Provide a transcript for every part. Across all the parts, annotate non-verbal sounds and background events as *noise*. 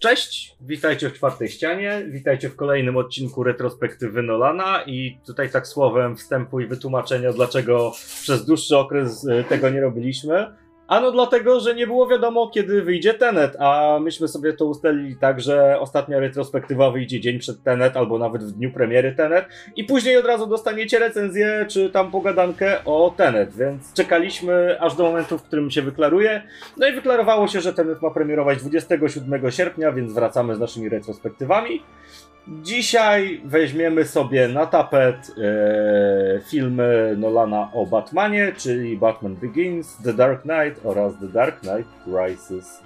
Cześć, witajcie w czwartej ścianie, witajcie w kolejnym odcinku retrospektywy Nolana. I tutaj tak słowem wstępu i wytłumaczenia, dlaczego przez dłuższy okres y, tego nie robiliśmy. Ano dlatego, że nie było wiadomo, kiedy wyjdzie Tenet, a myśmy sobie to ustalili tak, że ostatnia retrospektywa wyjdzie dzień przed Tenet, albo nawet w dniu premiery Tenet i później od razu dostaniecie recenzję, czy tam pogadankę o Tenet, więc czekaliśmy aż do momentu, w którym się wyklaruje. No i wyklarowało się, że Tenet ma premierować 27 sierpnia, więc wracamy z naszymi retrospektywami. Dzisiaj weźmiemy sobie na tapet e, filmy Nolana o Batmanie, czyli Batman Begins, The Dark Knight oraz The Dark Knight Rises.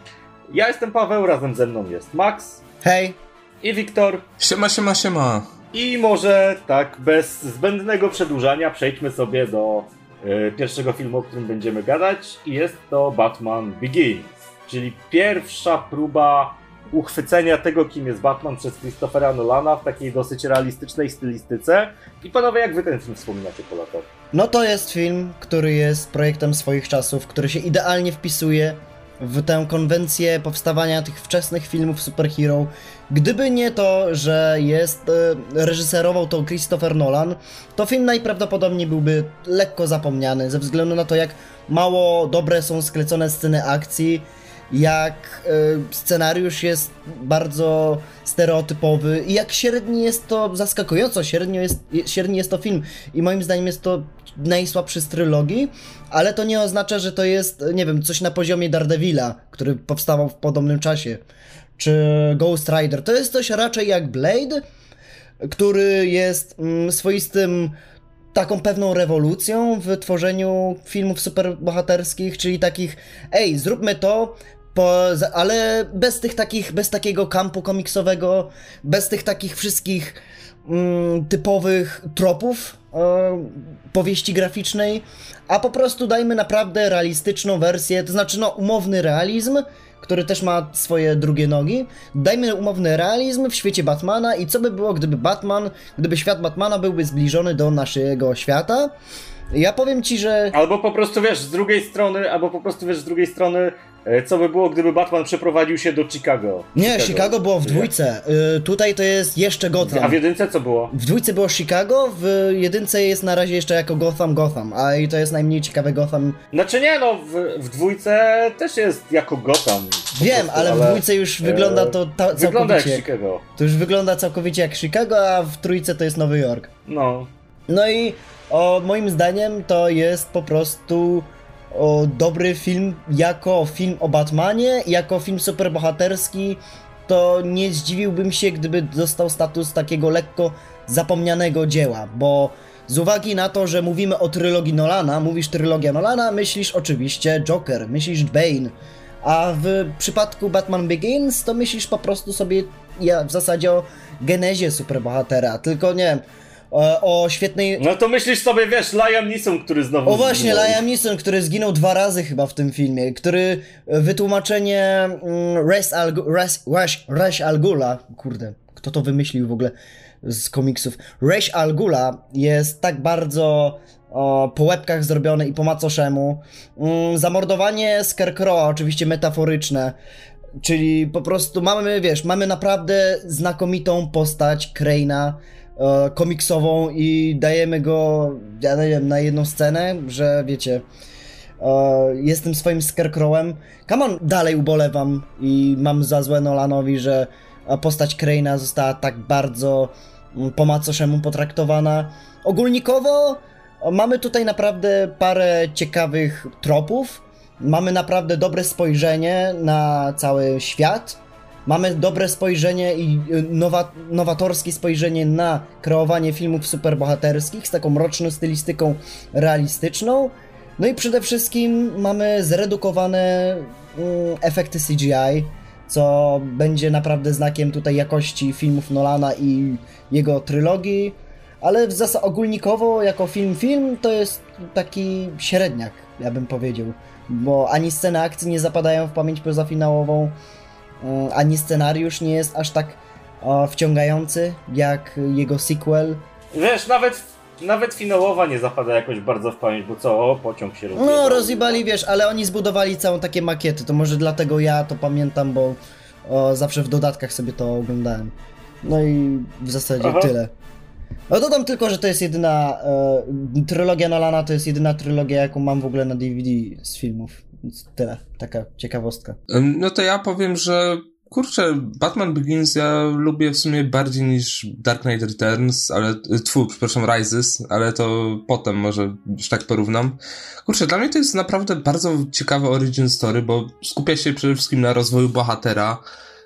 Ja jestem Paweł, razem ze mną jest Max Hej! i Wiktor. Siema, siema, siema. I może tak bez zbędnego przedłużania przejdźmy sobie do e, pierwszego filmu, o którym będziemy gadać i jest to Batman Begins, czyli pierwsza próba uchwycenia tego, kim jest Batman przez Christophera Nolana w takiej dosyć realistycznej stylistyce. I panowie, jak wy ten film wspominacie po latach? No to jest film, który jest projektem swoich czasów, który się idealnie wpisuje w tę konwencję powstawania tych wczesnych filmów superhero. Gdyby nie to, że jest e, reżyserował to Christopher Nolan, to film najprawdopodobniej byłby lekko zapomniany ze względu na to, jak mało dobre są sklecone sceny akcji, jak y, scenariusz jest bardzo stereotypowy i jak średni jest to, zaskakująco średnio jest, średni jest to film i moim zdaniem jest to najsłabszy z trylogii, ale to nie oznacza, że to jest, nie wiem, coś na poziomie Daredevila, który powstawał w podobnym czasie, czy Ghost Rider. To jest coś raczej jak Blade, który jest mm, swoistym taką pewną rewolucją w tworzeniu filmów superbohaterskich, czyli takich, ej, zróbmy to, po, ale bez tych takich, bez takiego kampu komiksowego, bez tych takich wszystkich mm, typowych tropów e, powieści graficznej, a po prostu dajmy naprawdę realistyczną wersję, to znaczy no umowny realizm, który też ma swoje drugie nogi. Dajmy umowny realizm w świecie Batmana i co by było, gdyby Batman, gdyby świat Batmana byłby zbliżony do naszego świata. Ja powiem ci, że. Albo po prostu wiesz, z drugiej strony, albo po prostu wiesz, z drugiej strony co by było, gdyby Batman przeprowadził się do Chicago? Nie, Chicago, Chicago było w dwójce. Y, tutaj to jest jeszcze Gotham. A w jedynce co było? W dwójce było Chicago, w jedynce jest na razie jeszcze jako Gotham Gotham, a i to jest najmniej ciekawe Gotham. Znaczy nie, no w, w dwójce też jest jako Gotham. Wiem, prostu, ale, ale, w dwójce już e, wygląda to ta, całkowicie. Wygląda jak Chicago. To już wygląda całkowicie jak Chicago, a w trójce to jest Nowy Jork. No. No i o, moim zdaniem to jest po prostu o, dobry film jako film o Batmanie, jako film superbohaterski, to nie zdziwiłbym się, gdyby dostał status takiego lekko zapomnianego dzieła, bo z uwagi na to, że mówimy o trylogii Nolana, mówisz trylogia Nolana, myślisz oczywiście Joker, myślisz Bane, a w przypadku Batman Begins to myślisz po prostu sobie ja, w zasadzie o genezie superbohatera, tylko nie wiem, o świetnej... No to myślisz sobie, wiesz, Liam Neeson, który znowu O właśnie, zginął. Liam Neeson, który zginął dwa razy chyba w tym filmie, który e, wytłumaczenie mm, Res Al, Res, Rash, Rash Al Ghula, kurde, kto to wymyślił w ogóle z komiksów? Rash Al Ghula jest tak bardzo o, po łebkach zrobione i po macoszemu. Mm, zamordowanie Scarecrowa, oczywiście metaforyczne, czyli po prostu mamy, wiesz, mamy naprawdę znakomitą postać Kraina, e, komiksową i dajemy go, ja nie wiem, na jedną scenę, że wiecie, e, jestem swoim Scarecrowem. Come on, dalej ubolewam i mam za złe Nolanowi, że postać Kraina została tak bardzo mm, po macoszemu potraktowana. Ogólnikowo mamy tutaj naprawdę parę ciekawych tropów, mamy naprawdę dobre spojrzenie na cały świat, Mamy dobre spojrzenie i y, nowa, nowatorskie spojrzenie na kreowanie filmów superbohaterskich z taką mroczną stylistyką realistyczną. No i przede wszystkim mamy zredukowane mm, efekty CGI, co będzie naprawdę znakiem tutaj jakości filmów Nolana i jego trylogii. Ale w zasadzie ogólnikowo, jako film-film, to jest taki średniak, ja bym powiedział. Bo ani sceny akcji nie zapadają w pamięć pozafinałową, E, ani scenariusz nie jest aż tak wciągający jak jego sequel. Wiesz, nawet nawet finałowa nie zapada jakoś bardzo w pamięć, bo co, o, pociąg się rozjebał. No, rozjebali, wiesz, ale oni zbudowali całą takie makiety, to może dlatego ja to pamiętam, bo o, zawsze w dodatkach sobie to oglądałem. No i w zasadzie Aha. tyle. No dodam tylko, że to jest jedyna e, trylogia Nolana, to jest jedyna trylogia, jaką mam w ogóle na DVD z filmów. Tyle, taka ciekawostka. No to ja powiem, że kurczę, Batman Begins ja lubię w sumie bardziej niż Dark Knight Returns, ale, tfu, przepraszam, Rises, ale to potem może już tak porównam. Kurczę, dla mnie to jest naprawdę bardzo ciekawe origin story, bo skupia się przede wszystkim na rozwoju bohatera.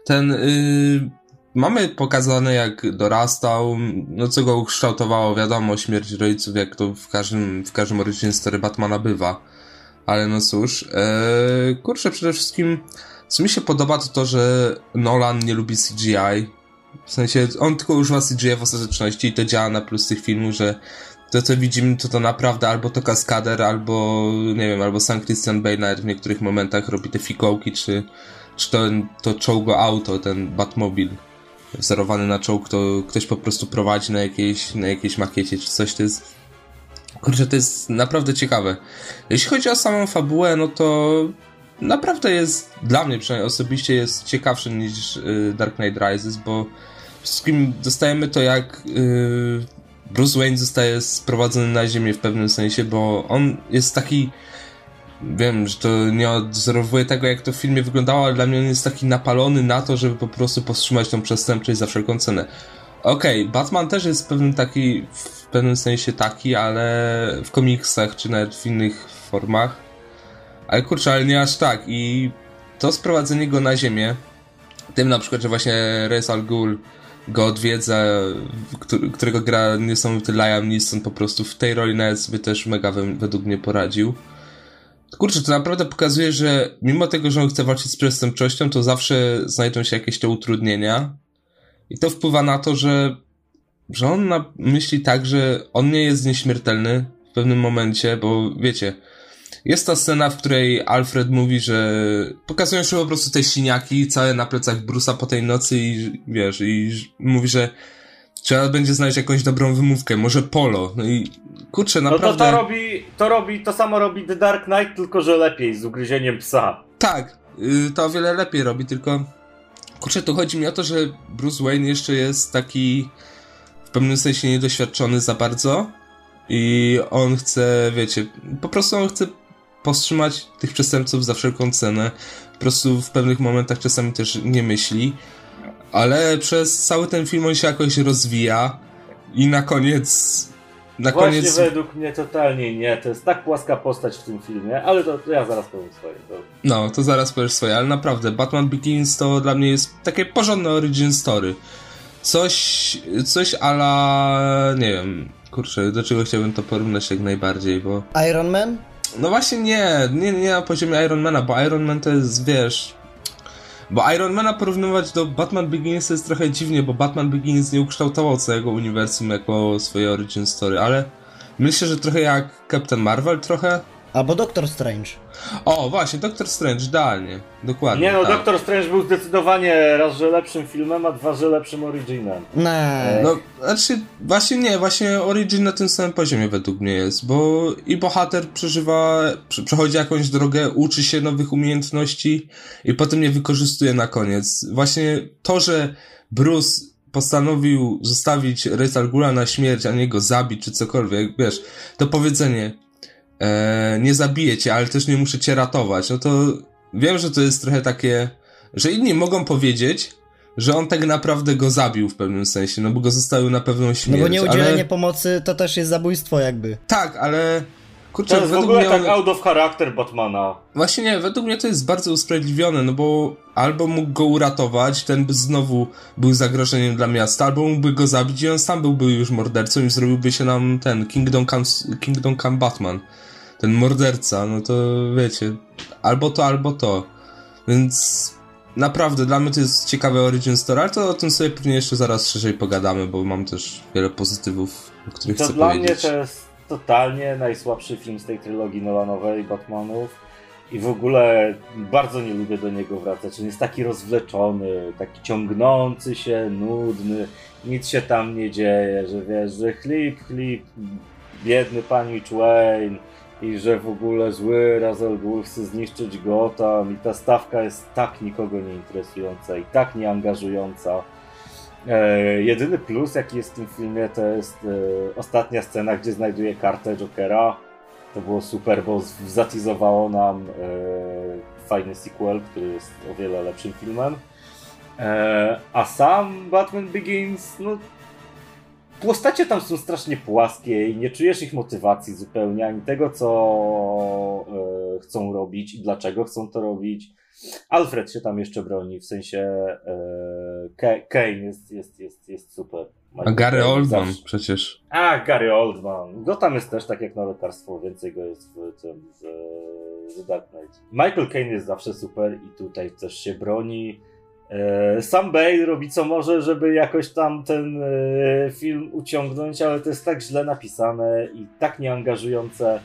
Ten, yy, mamy pokazane jak dorastał, no co go ukształtowało, wiadomo, śmierć rodziców, jak to w każdym, w każdym origin story Batmana bywa. Ale no cóż, ee, kurczę, przede wszystkim co mi się podoba to to, że Nolan nie lubi CGI. W sensie, on tylko używa CGI w ostateczności i to działa na plus tych filmów, że to co widzimy to to naprawdę albo to kaskader, albo nie wiem, albo Sam Christian Bale nawet w niektórych momentach robi te fikołki, czy, czy to, to czołgo auto, ten Batmobil wzorowany na czołg, to ktoś po prostu prowadzi na jakiejś, na jakiejś makiecie, czy coś, to jest kurczę, to jest naprawdę ciekawe. Jeśli chodzi o samą fabułę, no to naprawdę jest, dla mnie przynajmniej osobiście jest ciekawszy niż y, Dark Knight Rises, bo wszystkim dostajemy to jak y, Bruce Wayne zostaje sprowadzony na ziemię w pewnym sensie, bo on jest taki wiem, że to nie odzorowuje tego, jak to w filmie wyglądało, ale dla mnie on jest taki napalony na to, żeby po prostu powstrzymać tą przestępczość za wszelką cenę. Okej, okay, Batman też jest pewien taki, pewnym sensie taki, ale w komiksach, czy nawet w innych formach. Ale kurczę, ale nie aż tak. I to sprowadzenie go na ziemię, tym na przykład, że właśnie Ra's al Ghul go odwiedza, którego gra niesamowity Liam Neeson po prostu w tej roli nawet sobie też mega według mnie poradził. Kurczę, to naprawdę pokazuje, że mimo tego, że on chce walczyć z przestępczością, to zawsze znajdą się jakieś te utrudnienia. I to wpływa na to, że, że on na, myśli tak, że on nie jest nieśmiertelny w pewnym momencie, bo wiecie, jest ta scena, w której Alfred mówi, że pokazują się po prostu te siniaki całe na plecach Brusa po tej nocy i wiesz, i mówi, że trzeba będzie znaleźć jakąś dobrą wymówkę, może polo. No i kurczę, naprawdę... No to, to robi, to robi, to samo robi The Dark Knight, tylko że lepiej, z ugryzieniem psa. Tak, to o wiele lepiej robi, tylko kurczę, tu chodzi mi o to, że Bruce Wayne jeszcze jest taki w pewnym sensie niedoświadczony za bardzo i on chce, wiecie, po prostu on chce powstrzymać tych przestępców za wszelką cenę. Po prostu w pewnych momentach czasami też nie myśli. Ale przez cały ten film on się jakoś rozwija i na koniec. Na Właśnie koniec. według mnie totalnie nie. To jest tak płaska postać w tym filmie, ale to, to ja zaraz powiem swoje. To... No, to zaraz powiesz swoje, ale naprawdę, Batman Begins to dla mnie jest takie porządne origin story. Coś, coś ala, nie wiem, kurczę, do czego chciałbym to porównać jak najbardziej, bo... Iron Man? No właśnie nie, nie, nie na poziomie Ironmana, bo Iron Man to jest, wiesz... Bo Ironmana porównywać do Batman Begins jest trochę dziwnie, bo Batman Begins nie ukształtował całego uniwersum jako swoje origin story, ale myślę, że trochę jak Captain Marvel trochę. Albo Doctor Strange. O, właśnie, Doctor Strange, idealnie. Dokładnie. Nie no, tak. Doctor Strange był zdecydowanie raz, że lepszym filmem, a dwa, że lepszym originem. Nie. No, znaczy, właśnie nie, właśnie Origin na tym samym poziomie według mnie jest, bo i bohater przeżywa, prze- przechodzi jakąś drogę, uczy się nowych umiejętności i potem je wykorzystuje na koniec. Właśnie to, że Bruce postanowił zostawić Ra's al Ghula na śmierć, a nie go zabić, czy cokolwiek, wiesz, to powiedzenie e, nie zabiję cię, ale też nie muszę cię ratować, no to wiem, że to jest trochę takie, że inni mogą powiedzieć, że on tak naprawdę go zabił w pewnym sensie, no bo go zostawił na pewną No śmierć. bo nieudzielenie ale... pomocy to też jest zabójstwo jakby. Tak, ale kurczę, To jest w według ogóle mnie tak out of character Batmana. Właśnie nie, według mnie to jest bardzo usprawiedliwione, no bo albo mógł go uratować, ten by znowu był zagrożeniem dla miasta, albo mógłby go zabić i on sam byłby już mordercą i zrobiłby się nam ten Kingdom Come, Kingdom Come Batman. Ten morderca, no to wiecie, albo to, albo to. Więc naprawdę dla mnie to jest ciekawe origin story, ale to o tym sobie pewnie jeszcze zaraz szerzej pogadamy, bo mam też wiele pozytywów, o których To chcę dla powiedzieć. mnie to jest totalnie najsłabszy film z tej trylogii Nolanowej Batmanów. I w ogóle bardzo nie lubię do niego wracać. On jest taki rozwleczony, taki ciągnący się, nudny, nic się tam nie dzieje, że wiesz, że chlip, chlip, biedny pani Wayne, i że w ogóle zły Razal Ghul chce zniszczyć Gotham i ta stawka jest tak nikogo nie interesująca i tak nieangażująca. E, jedyny plus jaki jest w tym filmie to jest e, ostatnia scena, gdzie znajduje kartę Jokera. To było super, bo zatizowało nam e, fajny sequel, który jest o wiele lepszym filmem. E, a sam Batman Begins, no postacie tam są strasznie płaskie i nie czujesz ich motywacji zupełnie, ani tego, co e, chcą robić i dlaczego chcą to robić. Alfred się tam jeszcze broni, w sensie e, Kane jest, jest, jest, jest super. A Gary Oldman przecież. A, Gary Oldman. Go tam jest też tak jak na lekarstwo, więcej go jest w tym, w, w Dark Knight. Michael Caine jest zawsze super i tutaj też się broni. E, Sam Bale robi co może, żeby jakoś tam ten e, film uciągnąć, ale to jest tak źle napisane i tak nieangażujące,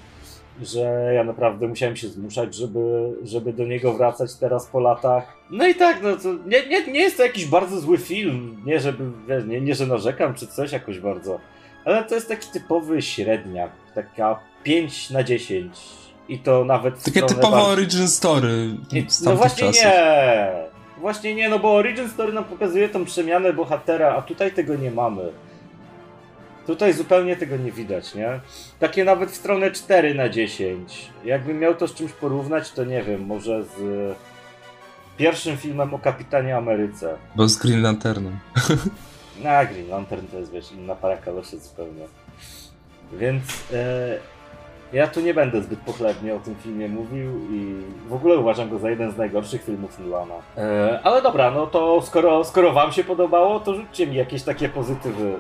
że ja naprawdę musiałem się zmuszać, żeby, żeby do niego wracać teraz po latach. No i tak, no to nie, nie, nie jest to jakiś bardzo zły film. Nie, żeby, nie, nie, że narzekam czy coś jakoś bardzo. Ale to jest taki typowy średniak, taka 5 na 10. I to nawet w Takie stronę typowe bardziej- origin story I- No właśnie czasów. nie. Właśnie nie, no bo Origin Story nam pokazuje tą przemianę bohatera, a tutaj tego nie mamy. Tutaj zupełnie tego nie widać, nie? Takie nawet w stronę 4 na 10. Jakbym miał to z czymś porównać, to nie wiem, może z pierwszym filmem o Kapitanie Ameryce. Bo z Green Lanternem. *laughs* Na Green Lantern to jest, wiesz, inna para kaloszy zupełnie. Więc e, ja tu nie będę zbyt pochlebnie o tym filmie mówił i w ogóle uważam go za jeden z najgorszych filmów Nolana. E, ale dobra, no to skoro, skoro wam się podobało, to rzućcie mi jakieś takie pozytywy.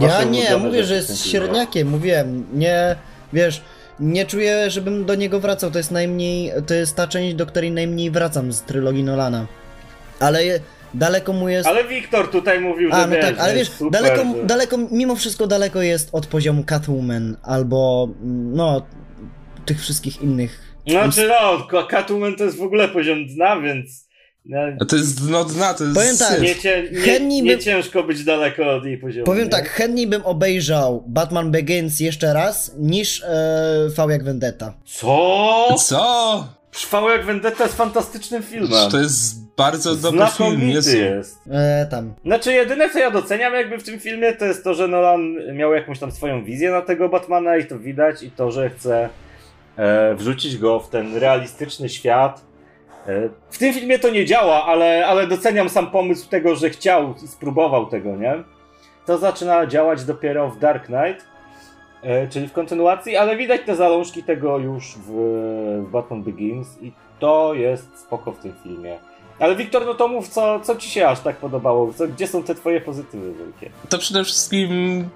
Ja nie, mówię, że jest średniakiem, mówiłem. Nie, wiesz, nie czuję, żebym do niego wracał. To jest najmniej, to jest ta część, do której najmniej wracam z trylogii Nolana. Ale je, daleko mu jest... Ale Wiktor tutaj mówił, że A, no wiesz, tak, ale że wiesz, super, daleko, że... daleko, mimo wszystko daleko jest od poziomu Catwoman albo, no, tych wszystkich innych. Znaczy no, Catwoman to jest w ogóle poziom dna, więc... no, A to jest dno dna, to jest Powiem tak. Nie, nie, nie bym- ciężko być daleko od jej poziomu. Powiem nie? tak, chętniej bym obejrzał Batman Begins jeszcze raz, niż e, V jak Vendetta. Co? Co? Trwało jak Vendetta jest fantastycznym filmem. To jest bardzo dobry film, jest. jest. E, tam. Znaczy, jedyne co ja doceniam jakby w tym filmie, to jest to, że Nolan miał jakąś tam swoją wizję na tego Batmana i to widać, i to, że chce e, wrzucić go w ten realistyczny świat. W tym filmie to nie działa, ale, ale doceniam sam pomysł tego, że chciał i spróbował tego, nie? To zaczyna działać dopiero w Dark Knight, e, czyli w kontynuacji, ale widać te zalążki tego już w, w Batman Begins i to jest spoko w tym filmie. Ale Wiktor, no to mów, co, co ci się aż tak podobało? Co, gdzie są te twoje pozytywy wielkie? To przede wszystkim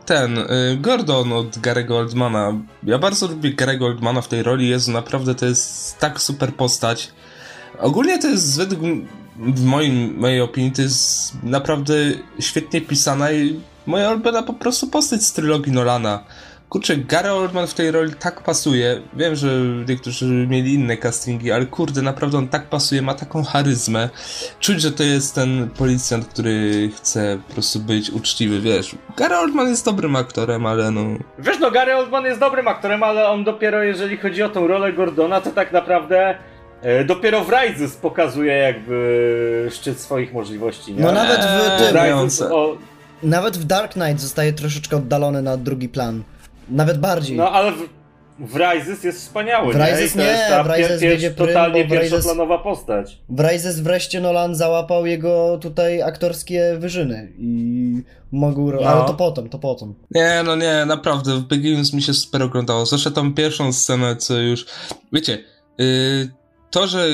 ten, y, Gordon od Gary'ego Oldmana. Ja bardzo lubię Gary'ego Oldmana w tej roli, jest naprawdę to jest tak super postać. Ogólnie to jest według w moim, mojej opinii to jest naprawdę świetnie pisana i moja ulubiona po prostu postać z trylogii Nolana. Kurczę, Gary Oldman w tej roli tak pasuje. Wiem, że niektórzy mieli inne castingi, ale kurde, naprawdę on tak pasuje, ma taką charyzmę. Czuć, że to jest ten policjant, który chce po prostu być uczciwy, wiesz. Gary Oldman jest dobrym aktorem, ale no... Wiesz, no Gary Oldman jest dobrym aktorem, ale on dopiero jeżeli chodzi o tą rolę Gordona, to tak naprawdę dopiero w Rises pokazuje jakby szczyt swoich możliwości, nie? No nawet w Eee, tym. Rises, o, nawet w Dark Knight zostaje troszeczkę oddalony na drugi plan. Nawet bardziej. no ale w, w Rises jest wspaniały, W nie? Rises nie, jest ta w Rises pier- wiedzie prym, totalnie Rises- pierwszoplanowa postać. W Rises wreszcie Nolan załapał jego tutaj aktorskie wyżyny i mógł... No. Ale to potem, to potem. Nie, no nie, naprawdę, w Begins mi się super oglądało. Zwłaszcza tą pierwszą scenę, co już... Wiecie, yy, to, że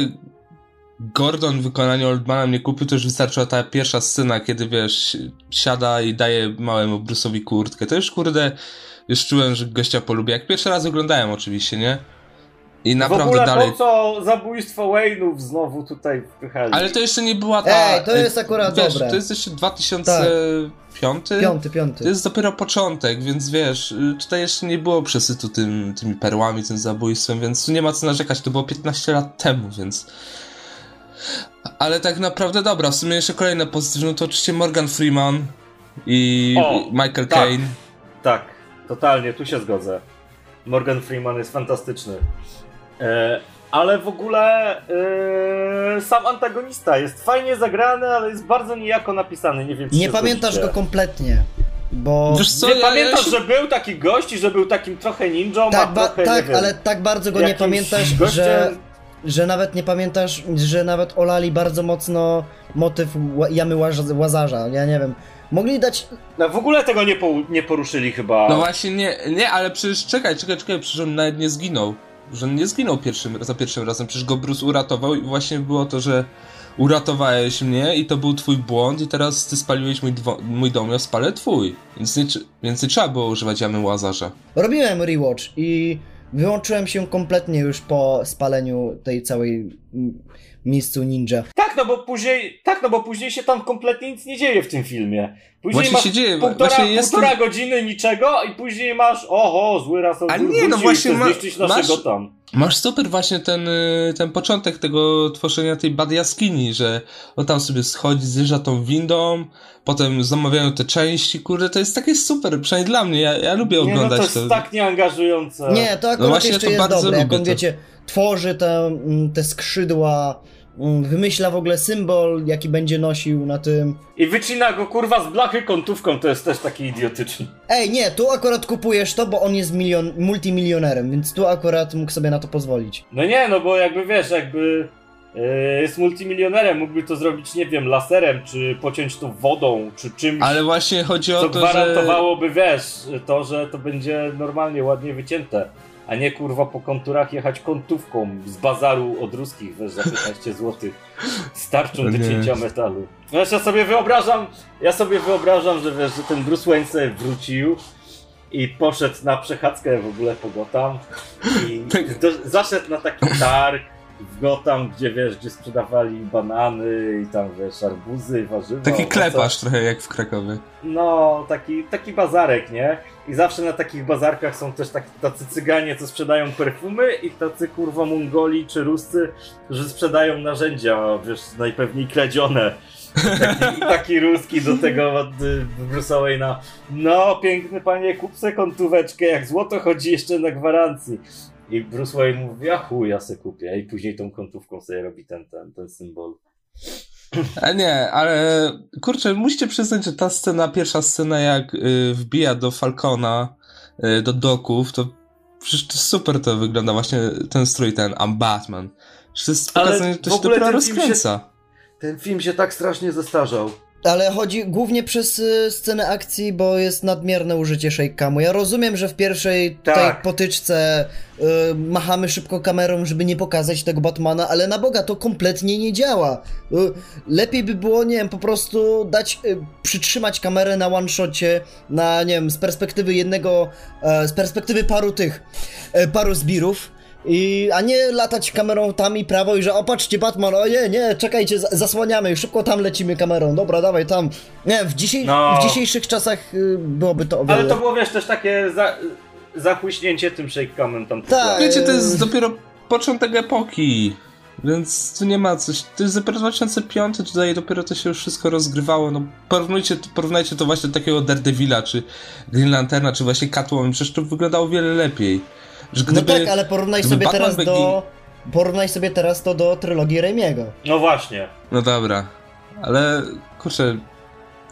Gordon w wykonaniu Oldmana mnie kupił, to już wystarczyła ta pierwsza scena, kiedy, wiesz, siada i daje małemu Bruce'owi kurtkę. To już, kurde, już czułem, że gościa polubię. Jak pierwszy raz oglądałem oczywiście, nie? I w naprawdę ogóle dalej... po co zabójstwo Wayne'ów znowu tutaj wpychali? Ale to jeszcze nie była ta... Ej, to jest akurat wiesz, dobre. to jest jeszcze 2005? Piąty, To piąty. jest dopiero początek, więc wiesz, y, tutaj jeszcze nie było przesytu tym, tymi perłami, tym zabójstwem, więc tu nie ma co narzekać, to było 15 lat temu, więc... Ale tak naprawdę dobra, w sumie jeszcze kolejne pozytywne, no to oczywiście Morgan Freeman i O, Michael tak. Caine. Tak, totalnie, tu się zgodzę. Morgan Freeman jest fantastyczny. E, ale w ogóle e, sam antagonista jest fajnie zagrany, ale jest bardzo niejako napisany. Nie wiem, czy Nie się pamiętasz zgodzicie. go kompletnie, bo... Wiesz co, Nie ja, ja pamiętasz, się... że był taki gość i że był takim trochę ninją, Tak, trochę, tak wiem, ale tak bardzo go nie pamiętasz, gościem- że, że nawet nie pamiętasz, że nawet olali bardzo mocno motyw jamy łaz- łazarza, ja nie wiem. Mogli dać... No w ogóle tego nie, po, nie poruszyli chyba. No właśnie, nie, nie, ale przecież czekaj, czekaj, czekaj, przecież on nawet nie zginął. Że nie zginął pierwszym, za pierwszym razem, przecież go Bruce uratował i właśnie było to, że uratowałeś mnie i to był twój błąd i teraz ty spaliłeś mój, dwo- mój dom, ja spalę twój. Więc nie, więc nie trzeba było używać jamy łazarza. Robiłem rewatch i wyłączyłem się kompletnie już po spaleniu tej całej miejscu ninja. Tak, no bo później, tak, no bo później się tam kompletnie nic nie dzieje w tym filmie. Później Właśnie masz się dzieje, półtora, właśnie jest półtora ten- godziny niczego i później masz, oho, zły raz A nie, no właśnie ma- masz- tam. Masz super właśnie ten, y, ten początek tego tworzenia tej bad jaskini, że on tam sobie schodzi, zjeżdża tą windą, potem zamawiają te części, kurde, to jest takie super, przynajmniej dla mnie, ja, ja lubię Nie, no oglądać to jest tak nieangażujące. Nie, to akurat właśnie jeszcze to jest bardzo dobre, jak lubię on, to. wiecie, tworzy te, mm, te skrzydła, mm, wymyśla w ogóle symbol, jaki będzie nosił na tym. I wycina go kurwa z blachy kątówką, to jest też taki idiotyczny. Ej, nie, tu akurat kupujesz to, bo on jest milion, multimilionerem, więc tu akurat mógł sobie na to pozwolić. No nie, no bo jakby wiesz, jakby e, jest multimilionerem, mógłby to zrobić, nie wiem, laserem, czy pociąć to wodą, czy czymś, Ale właśnie chodzi o co to, że... gwarantowałoby, wiesz, to, że to będzie normalnie, ładnie wycięte. A nie kurwa po konturach jechać kątówką z bazaru od ruskich, wiesz, za 15 zł. Starczą do nie. cięcia metalu. Wiesz, ja sobie wyobrażam, ja sobie wyobrażam, że wiesz, że ten Bruce Wayne sobie wrócił i poszedł na przechadzkę w ogóle po Gotham i Tak. do, zaszedł na taki targ w Gotham, gdzie wiesz, gdzie sprzedawali banany i tam wiesz, arbuzy, warzywa. Taki klepasz trochę jak w Krakowie. No, taki, taki bazarek, nie? I zawsze na takich bazarkach są też tak, tacy cyganie, co sprzedają perfumy i tacy kurwa Mongoli czy Ruscy, którzy sprzedają narzędzia, wiesz, najpewniej kradzione. Taki, I *laughs* taki ruski do tego od y, Bruce'a Wayne'a. No, piękny panie, kup se kątóweczkę, jak złoto chodzi jeszcze na gwarancji. I Bruce Wayne mówi, a chuj, ja se kupię. I później tą kątówką sobie robi ten, ten, ten symbol. A nie, ale kurczę, musicie przyznać, że ta scena, pierwsza scena jak y, wbija do Falcona, y, do doków, to przecież to super to wygląda, właśnie ten strój, ten I'm Batman. Że to jest Ale pokazane, że to się dopiero ten film się- rozkręca. Ten film się tak strasznie zestarzał. Ale chodzi głównie przez y, scenę akcji, bo jest nadmierne użycie shakecamu. Ja rozumiem, że w pierwszej Tak. tej potyczce y, machamy szybko kamerą, żeby nie pokazać tego Batmana, ale na Boga to kompletnie nie działa. Y, lepiej by było, nie wiem, po prostu dać, y, przytrzymać kamerę na one-shocie, na, nie wiem, z perspektywy jednego, e, z perspektywy paru tych, e, paru zbirów. I, a nie latać kamerą tam i prawo i że opatrzcie Batman, o nie, nie, czekajcie, za- zasłaniamy, szybko tam lecimy kamerą, dobra, dawaj tam. Nie, w, dzisiaj, No. w dzisiejszych czasach y, byłoby to o wiele... Ale to było, wiesz, też takie za, tym shake'em tam. Tak. Wiecie, to jest dopiero początek epoki. Więc tu nie ma coś. To jest dopiero 2005, tutaj dopiero to się już wszystko rozgrywało. No, porównujcie, porównajcie to właśnie do takiego Daredevila, czy Green Lanterna, czy właśnie Catwoman. Przecież to wyglądało wiele lepiej. Że No gdyby, tak, ale porównaj sobie Batman teraz by do... Porównaj sobie teraz to do trylogii Raimiego. No właśnie. No dobra, ale kurczę.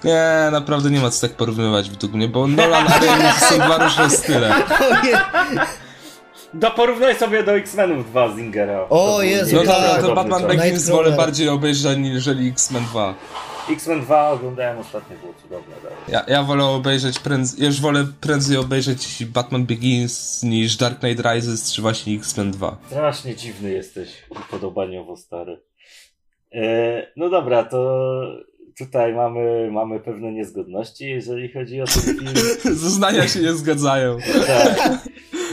Nie, naprawdę nie ma co tak porównywać według mnie, bo Nolan *laughs* Raimi to są dwa różne style. Do porównaj sobie do X-Menów 2 Zingera. O, Jezu, No dobra, tak. to Batman czas. Begins wolę bardziej obejrzeć niżeli X-Men 2. X-Men 2 oglądałem ostatnio, było cudowne. dalej. Ja, ja wolę obejrzeć prędzej, już wolę prędzej obejrzeć Batman Begins niż Dark Knight Rises czy właśnie X-Men 2. Strasznie dziwny jesteś, upodobaniowo stary. E, no dobra, to tutaj mamy, mamy pewne niezgodności, jeżeli chodzi o ten film. *laughs* Zeznania się nie zgadzają. Tak.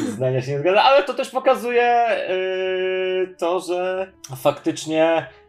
Zdania się nie zgadza, ale to też pokazuje yy, to, że faktycznie E,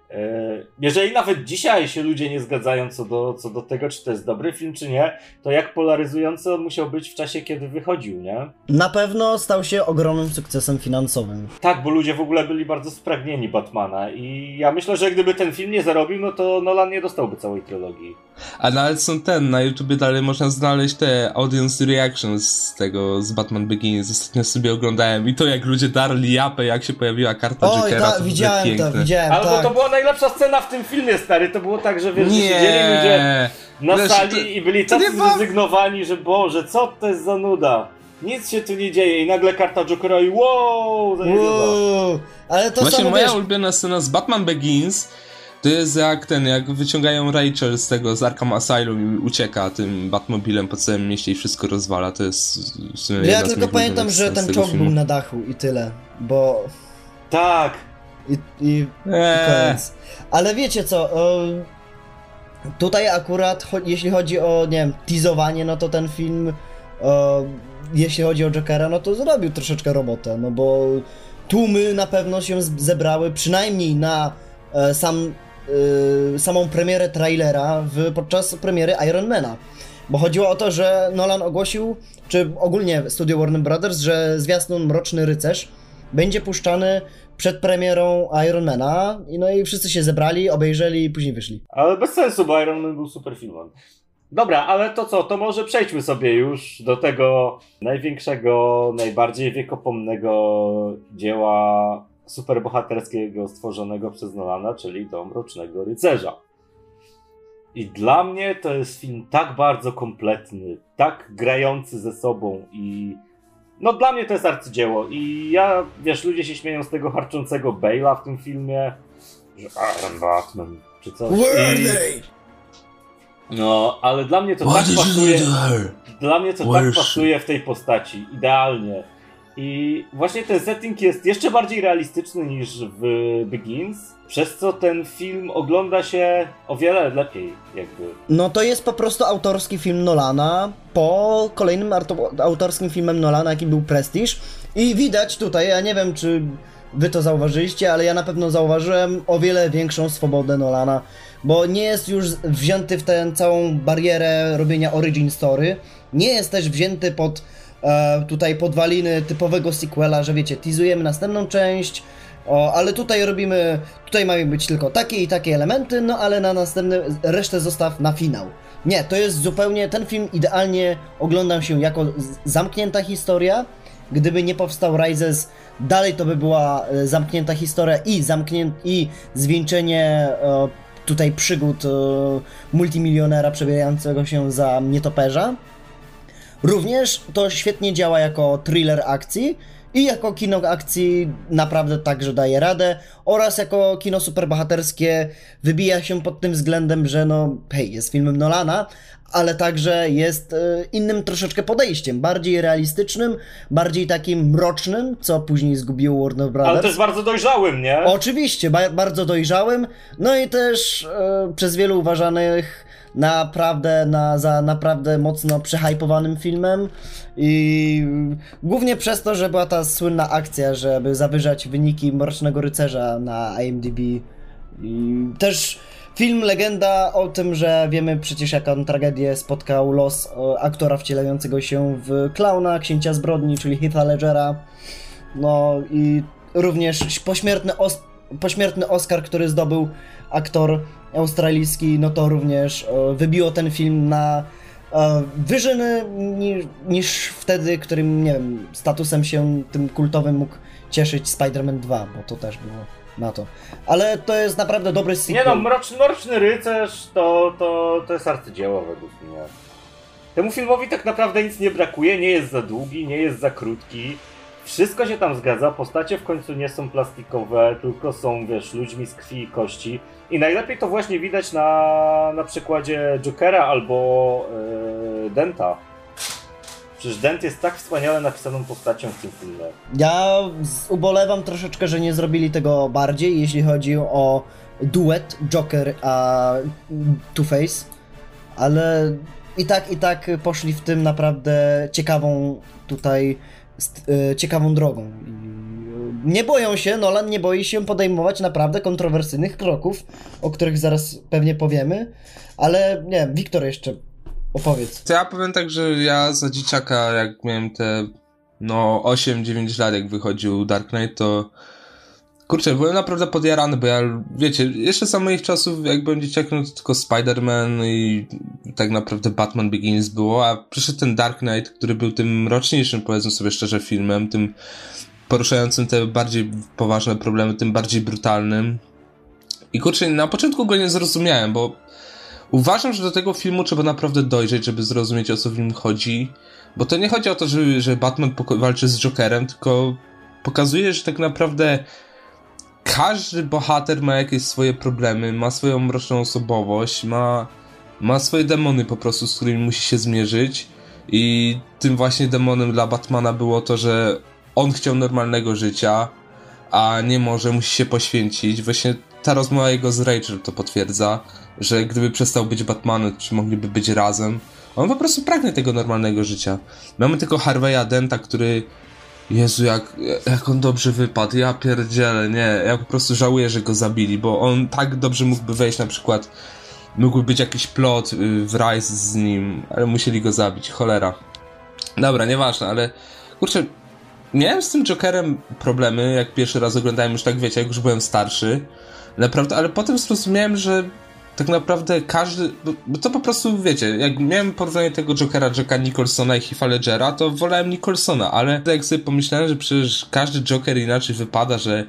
jeżeli nawet dzisiaj się ludzie nie zgadzają co do, co do tego, czy to jest dobry film, czy nie, to jak polaryzujący on musiał być w czasie, kiedy wychodził, nie? Na pewno stał się ogromnym sukcesem finansowym. Tak, bo ludzie w ogóle byli bardzo spragnieni Batmana i ja myślę, że gdyby ten film nie zarobił, no to Nolan nie dostałby całej trylogii. A nawet są ten, na YouTubie dalej można znaleźć te audience reactions z tego, z Batman Begins. Ostatnio sobie oglądałem i to jak ludzie darli japę, jak się pojawiła karta Oj, Jokera, ta, to widziałem piękne. to, widziałem, Albo tak. to była najlepsza scena w tym filmie, stary, to było tak, że wiesz, że siedzieli ludzie Nie! na Wiesz, sali to- i byli nie tacy zrezygnowani, że Boże, co to jest za nuda? Nic się tu nie dzieje i nagle karta Jokera i wow. Uuu, ale to Właśnie samo moja wiesz, ulubiona scena z Batman Begins to jest jak ten, jak wyciągają Rachel z tego, z Arkham Asylum i ucieka tym Batmobilem po całym mieście i wszystko rozwala, to jest w sumie ja tylko pamiętam, że ten czołg był na dachu i tyle, bo... Tak, I, i Eee, koniec. Ale wiecie co, tutaj akurat, jeśli chodzi o, nie wiem, teasowanie, no to ten film, jeśli chodzi o Jokera, no to zrobił troszeczkę robotę, no bo tłumy na pewno się zebrały, przynajmniej na e, sam, e, samą premierę trailera w, podczas premiery Ironmana. Bo chodziło o to, że Nolan ogłosił, czy ogólnie studio Warner Brothers, że zwiastun Mroczny Rycerz będzie puszczany przed premierą Ironmana. No i wszyscy się zebrali, obejrzeli i później wyszli. ale bez sensu, bo Iron Man był super filmem. Dobra, ale to co, to może przejdźmy sobie już do tego największego, najbardziej wiekopomnego dzieła superbohaterskiego stworzonego przez Nolana, czyli do Mrocznego Rycerza. I dla mnie to jest film tak bardzo kompletny, tak grający ze sobą i no dla mnie to jest arcydzieło i ja, wiesz, ludzie się śmieją z tego harczącego Bale'a w tym filmie, że Iron Batman czy coś. I, no, ale dla mnie to tak pasuje. Dla mnie to Where tak pasuje w tej postaci, idealnie. I właśnie ten setting jest jeszcze bardziej realistyczny niż w Begins, przez co ten film ogląda się o wiele lepiej, jakby. No to jest po prostu autorski film Nolana po kolejnym autorskim filmem Nolana, jakim był Prestige. I widać tutaj, ja nie wiem czy wy to zauważyliście, ale ja na pewno zauważyłem o wiele większą swobodę Nolana, bo nie jest już wzięty w tę całą barierę robienia origin story, nie jest też wzięty pod e, tutaj podwaliny typowego sequela, że wiecie, teasujemy następną część, o, ale tutaj robimy, tutaj mają być tylko takie i takie elementy, no ale na następny, resztę zostaw na finał. Nie, to jest zupełnie, ten film idealnie oglądam się jako zamknięta historia. Gdyby nie powstał Rises, dalej to by była e, zamknięta historia i zamknię i zwieńczenie e, tutaj przygód e, multimilionera przebierającego się za nietoperza. Również to świetnie działa jako thriller akcji i jako kino akcji naprawdę także daje radę oraz jako kino superbohaterskie wybija się pod tym względem, że no hej, jest filmem Nolana, ale także jest e, innym troszeczkę podejściem, bardziej realistycznym, bardziej takim mrocznym, co później zgubiło Warner Brothers. Ale też bardzo dojrzałym, nie? Oczywiście, ba- bardzo dojrzałym, no i też e, przez wielu uważanych naprawdę na, za naprawdę mocno przehypowanym filmem i głównie przez to, że była ta słynna akcja, żeby zawyżać wyniki Mrocznego Rycerza na IMDb. I też film legenda o tym, że wiemy przecież jaką tragedię spotkał los e, aktora wcielającego się w klauna, księcia zbrodni, czyli Heatha Ledgera. No i również pośmiertny, os pośmiertny Oscar, który zdobył aktor australijski, no to również e, wybiło ten film na e, wyżyny niż, niż wtedy, którym, nie wiem, statusem się tym kultowym mógł cieszyć Spider-Man 2, bo to też było na to. Ale to jest naprawdę dobry sequel. Nie no, Mroczny, Mroczny Rycerz to, to, to jest arcydzieło według mnie. Temu filmowi tak naprawdę nic nie brakuje, nie jest za długi, nie jest za krótki. Wszystko się tam zgadza, postacie w końcu nie są plastikowe, tylko są, wiesz, ludźmi z krwi i kości. I najlepiej to właśnie widać na, na przykładzie Jokera albo yy, Denta. Przecież Dent jest tak wspaniale napisaną postacią w tym filmie. Ja ubolewam troszeczkę, że nie zrobili tego bardziej, jeśli chodzi o duet Joker a Two-Face, ale i tak, i tak poszli w tym naprawdę ciekawą tutaj, ciekawą drogą. I nie boją się, Nolan nie boi się podejmować naprawdę kontrowersyjnych kroków, o których zaraz pewnie powiemy, ale nie wiem, Wiktor jeszcze opowiedz. To ja powiem tak, że ja za dzieciaka, jak miałem te no 8-9 lat, jak wychodził Dark Knight, to kurczę, byłem naprawdę podjarany, bo ja, wiecie, jeszcze za moich czasów, jak byłem dzieciakiem, no to tylko Spider-Man i tak naprawdę Batman Begins było, a przyszedł ten Dark Knight, który był tym mroczniejszym, powiedzmy sobie szczerze, filmem, tym poruszającym te bardziej poważne problemy, tym bardziej brutalnym. I kurczę, na początku go nie zrozumiałem, bo uważam, że do tego filmu trzeba naprawdę dojrzeć, żeby zrozumieć o co w nim chodzi. Bo to nie chodzi o to, że, że Batman walczy z Jokerem, tylko pokazuje, że tak naprawdę każdy bohater ma jakieś swoje problemy, ma swoją mroczną osobowość, ma, ma swoje demony po prostu, z którymi musi się zmierzyć. I tym właśnie demonem dla Batmana było to, że on chciał normalnego życia, a nie może, musi się poświęcić. Właśnie ta rozmowa jego z Rachel to potwierdza, że gdyby przestał być Batmanem, czy mogliby być razem. On po prostu pragnie tego normalnego życia. Mamy tylko Harvey'a Denta, który Jezu, jak, jak on dobrze wypadł, ja pierdzielę, nie, ja po prostu żałuję, że go zabili, bo on tak dobrze mógłby wejść, na przykład mógłby być jakiś plot y, w Rise z nim, ale musieli go zabić, cholera. Dobra, nieważne, ale kurczę, miałem z tym Jokerem problemy, jak pierwszy raz oglądałem już tak, wiecie, jak już byłem starszy, naprawdę, ale potem zrozumiałem, że tak naprawdę każdy, bo to po prostu, wiecie, jak miałem porównanie tego Jokera Jacka Nicholsona i Heath'a Ledgera, to wolałem Nicholsona, ale jak sobie pomyślałem, że przecież każdy Joker inaczej wypada, że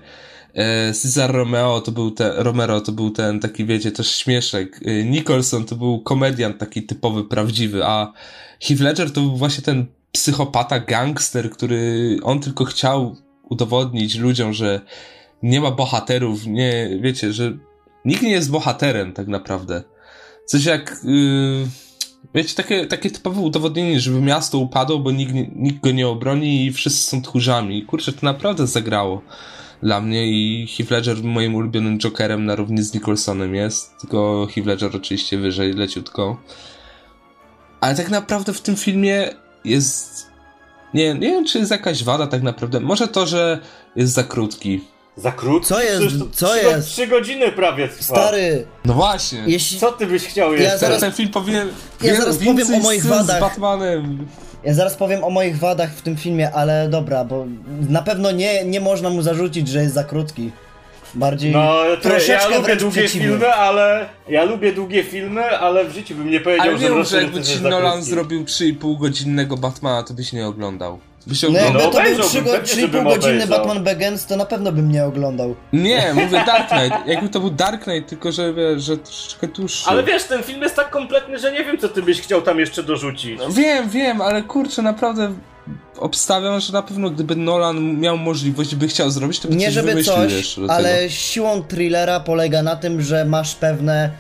e, Cesar Romeo to był ten, Romero to był ten taki, wiecie, też śmieszek, e, Nicholson to był komediant taki typowy, prawdziwy, a Heath Ledger to był właśnie ten psychopata, gangster, który on tylko chciał udowodnić ludziom, że nie ma bohaterów, nie, wiecie, że nikt nie jest bohaterem tak naprawdę. Coś jak, yy, wiecie, takie, takie typowe udowodnienie, żeby miasto upadło, bo nikt, nikt go nie obroni i wszyscy są tchórzami. Kurczę, to naprawdę zagrało dla mnie i Heath Ledger moim ulubionym Jokerem na równi z Nicholsonem jest, tylko Heath Ledger oczywiście wyżej, leciutko. Ale tak naprawdę w tym filmie jest... Nie, nie wiem, czy jest jakaś wada tak naprawdę. Może to, że jest za krótki. Za krótko? Co jest? Co trzy, jest? Trzy godziny prawie trwa. Stary, No właśnie. jeśli... Co ty byś chciał Ja jeszcze? zaraz- Ten film powinien. Ja zaraz powiem o moich wadach. Z Batmanem. Ja zaraz powiem o moich wadach w tym filmie, ale dobra, bo na pewno nie, nie można mu zarzucić, że jest za krótki. Bardziej No, to troszeczkę ja lubię wręcz długie filmy, ale ja lubię długie filmy, ale w życiu bym nie powiedział, Ale że wiem, Mroczny że jakby ci Nolan zrobił 3,5 godzinnego Batmana, to byś nie oglądał. Byś No oglądał. jakby to był obejrzałbym, 3 go, pewnie, 3,5 żebym godzinny obejrzał. Batman Begins, to na pewno bym nie oglądał. Nie, mówię Dark Knight. Jakby to był Dark Knight, tylko że że troszeczkę dłuższy. Ale wiesz, ten film jest tak kompletny, że nie wiem, co ty byś chciał tam jeszcze dorzucić. No, wiem, wiem, ale kurczę, naprawdę obstawiam, że na pewno gdyby Nolan miał możliwość, by chciał zrobić, to by Nie coś żeby wymyślił coś, jeszcze do tego. ale siłą thrillera polega na tym, że masz pewne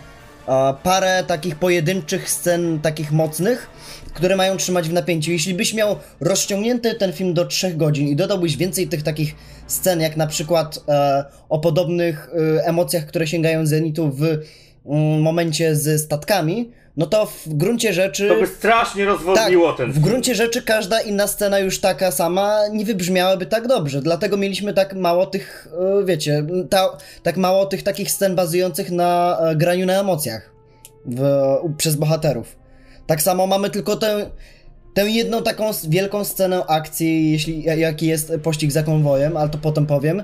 parę takich pojedynczych scen, takich mocnych, które mają trzymać w napięciu. Jeśli byś miał rozciągnięty ten film do 3 godzin i dodałbyś więcej tych takich scen, jak na przykład e, o podobnych e, emocjach, które sięgają zenitu w mm, momencie ze statkami, no to w gruncie rzeczy... To by strasznie rozwodniło ten w film. gruncie rzeczy każda inna scena już taka sama nie wybrzmiałaby tak dobrze. Dlatego mieliśmy tak mało tych, e, wiecie, ta, tak mało tych takich scen bazujących na e, graniu na emocjach w, przez bohaterów. Tak samo mamy tylko tę, tę jedną taką wielką scenę akcji, jeśli, jaki jest pościg za konwojem, ale to potem powiem.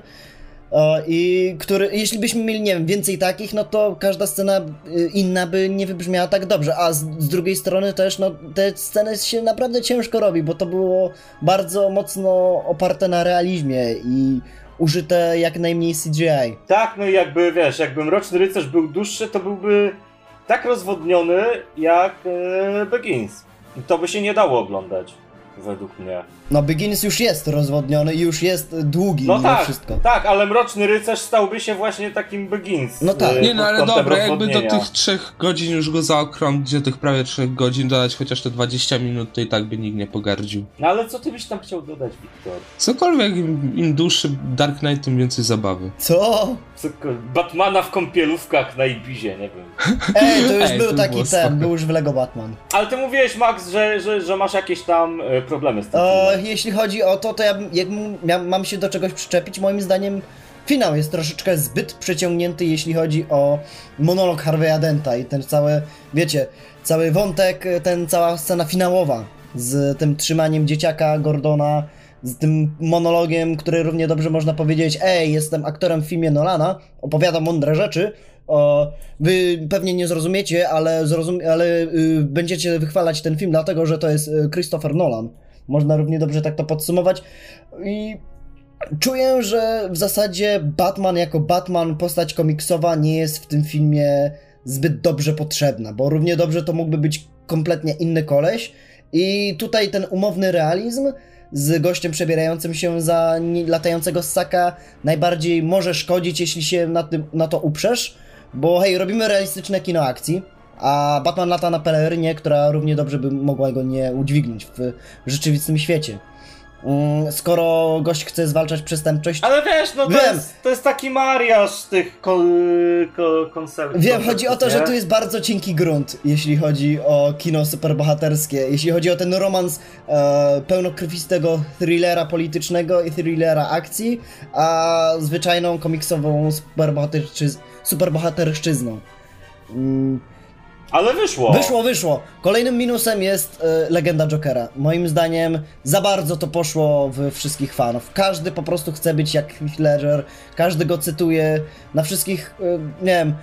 I który, jeśli byśmy mieli, nie wiem, więcej takich, no to każda scena y, inna by nie wybrzmiała tak dobrze. A z, z drugiej strony też, no, te sceny się naprawdę ciężko robi, bo to było bardzo mocno oparte na realizmie i użyte jak najmniej CGI. Tak, no i jakby, wiesz, jakby Mroczny Rycerz był dłuższy, to byłby tak rozwodniony jak e, Begins. I to by się nie dało oglądać, według mnie. No, Begins już jest rozwodniony i już jest długi No tak, wszystko. tak, ale Mroczny Rycerz stałby się właśnie takim Begins. No tak. e, Nie no, ale dobra, jakby do tych trzech godzin już go zaokrąglić, do tych prawie trzech godzin dodać chociaż te 20 minut, to i tak by nikt nie pogardził. No ale co ty byś tam chciał dodać, Wiktor? Cokolwiek, im, im dłuższy Dark Knight, tym więcej zabawy. Co? Co, Batmana w kąpielówkach na Ibizie, nie wiem. *laughs* Ej, to już Ej, był to taki ten, spoko. był już w Lego Batman. Ale ty mówiłeś, Max, że, że, że masz jakieś tam e, problemy z tym O. jeśli chodzi o to, to ja jak mam się do czegoś przyczepić, moim zdaniem finał jest troszeczkę zbyt przeciągnięty, jeśli chodzi o monolog Harvey'a Denta i ten cały, wiecie, cały wątek, ten cała scena finałowa z tym trzymaniem dzieciaka Gordona, z tym monologiem, który równie dobrze można powiedzieć, ej, jestem aktorem w filmie Nolana, opowiadam mądre rzeczy, o, wy pewnie nie zrozumiecie, ale, zrozum ale y, będziecie wychwalać ten film dlatego, że to jest y, Christopher Nolan. Można równie dobrze tak to podsumować. I czuję, że w zasadzie Batman jako Batman, postać komiksowa, nie jest w tym filmie zbyt dobrze potrzebna, bo równie dobrze to mógłby być kompletnie inny koleś. I tutaj ten umowny realizm z gościem przebierającym się za latającego ssaka najbardziej może szkodzić, jeśli się na, tym, na to uprzesz, bo hej, robimy realistyczne kino akcji, a Batman lata na pelerynie, która równie dobrze by mogła go nie udźwignąć w rzeczywistym świecie. Mm, Skoro gość chce zwalczać przestępczość, Ale wiesz, no to Wiem. jest, to jest taki mariaż tych ko, ko, konceptów. Wiem, chodzi o to, że nie? tu jest bardzo cienki grunt, jeśli chodzi o kino superbohaterskie, jeśli chodzi o ten romans e, pełnokrwistego thrillera politycznego i thrillera akcji, a zwyczajną komiksową superbohaterszczyz- superbohaterszczyzną. Mm, Ale wyszło. Wyszło, wyszło. Kolejnym minusem jest e, legenda Jokera. Moim zdaniem za bardzo to poszło w wszystkich fanów. Każdy po prostu chce być jak Heath Ledger, każdy go cytuje, na wszystkich, e, nie wiem,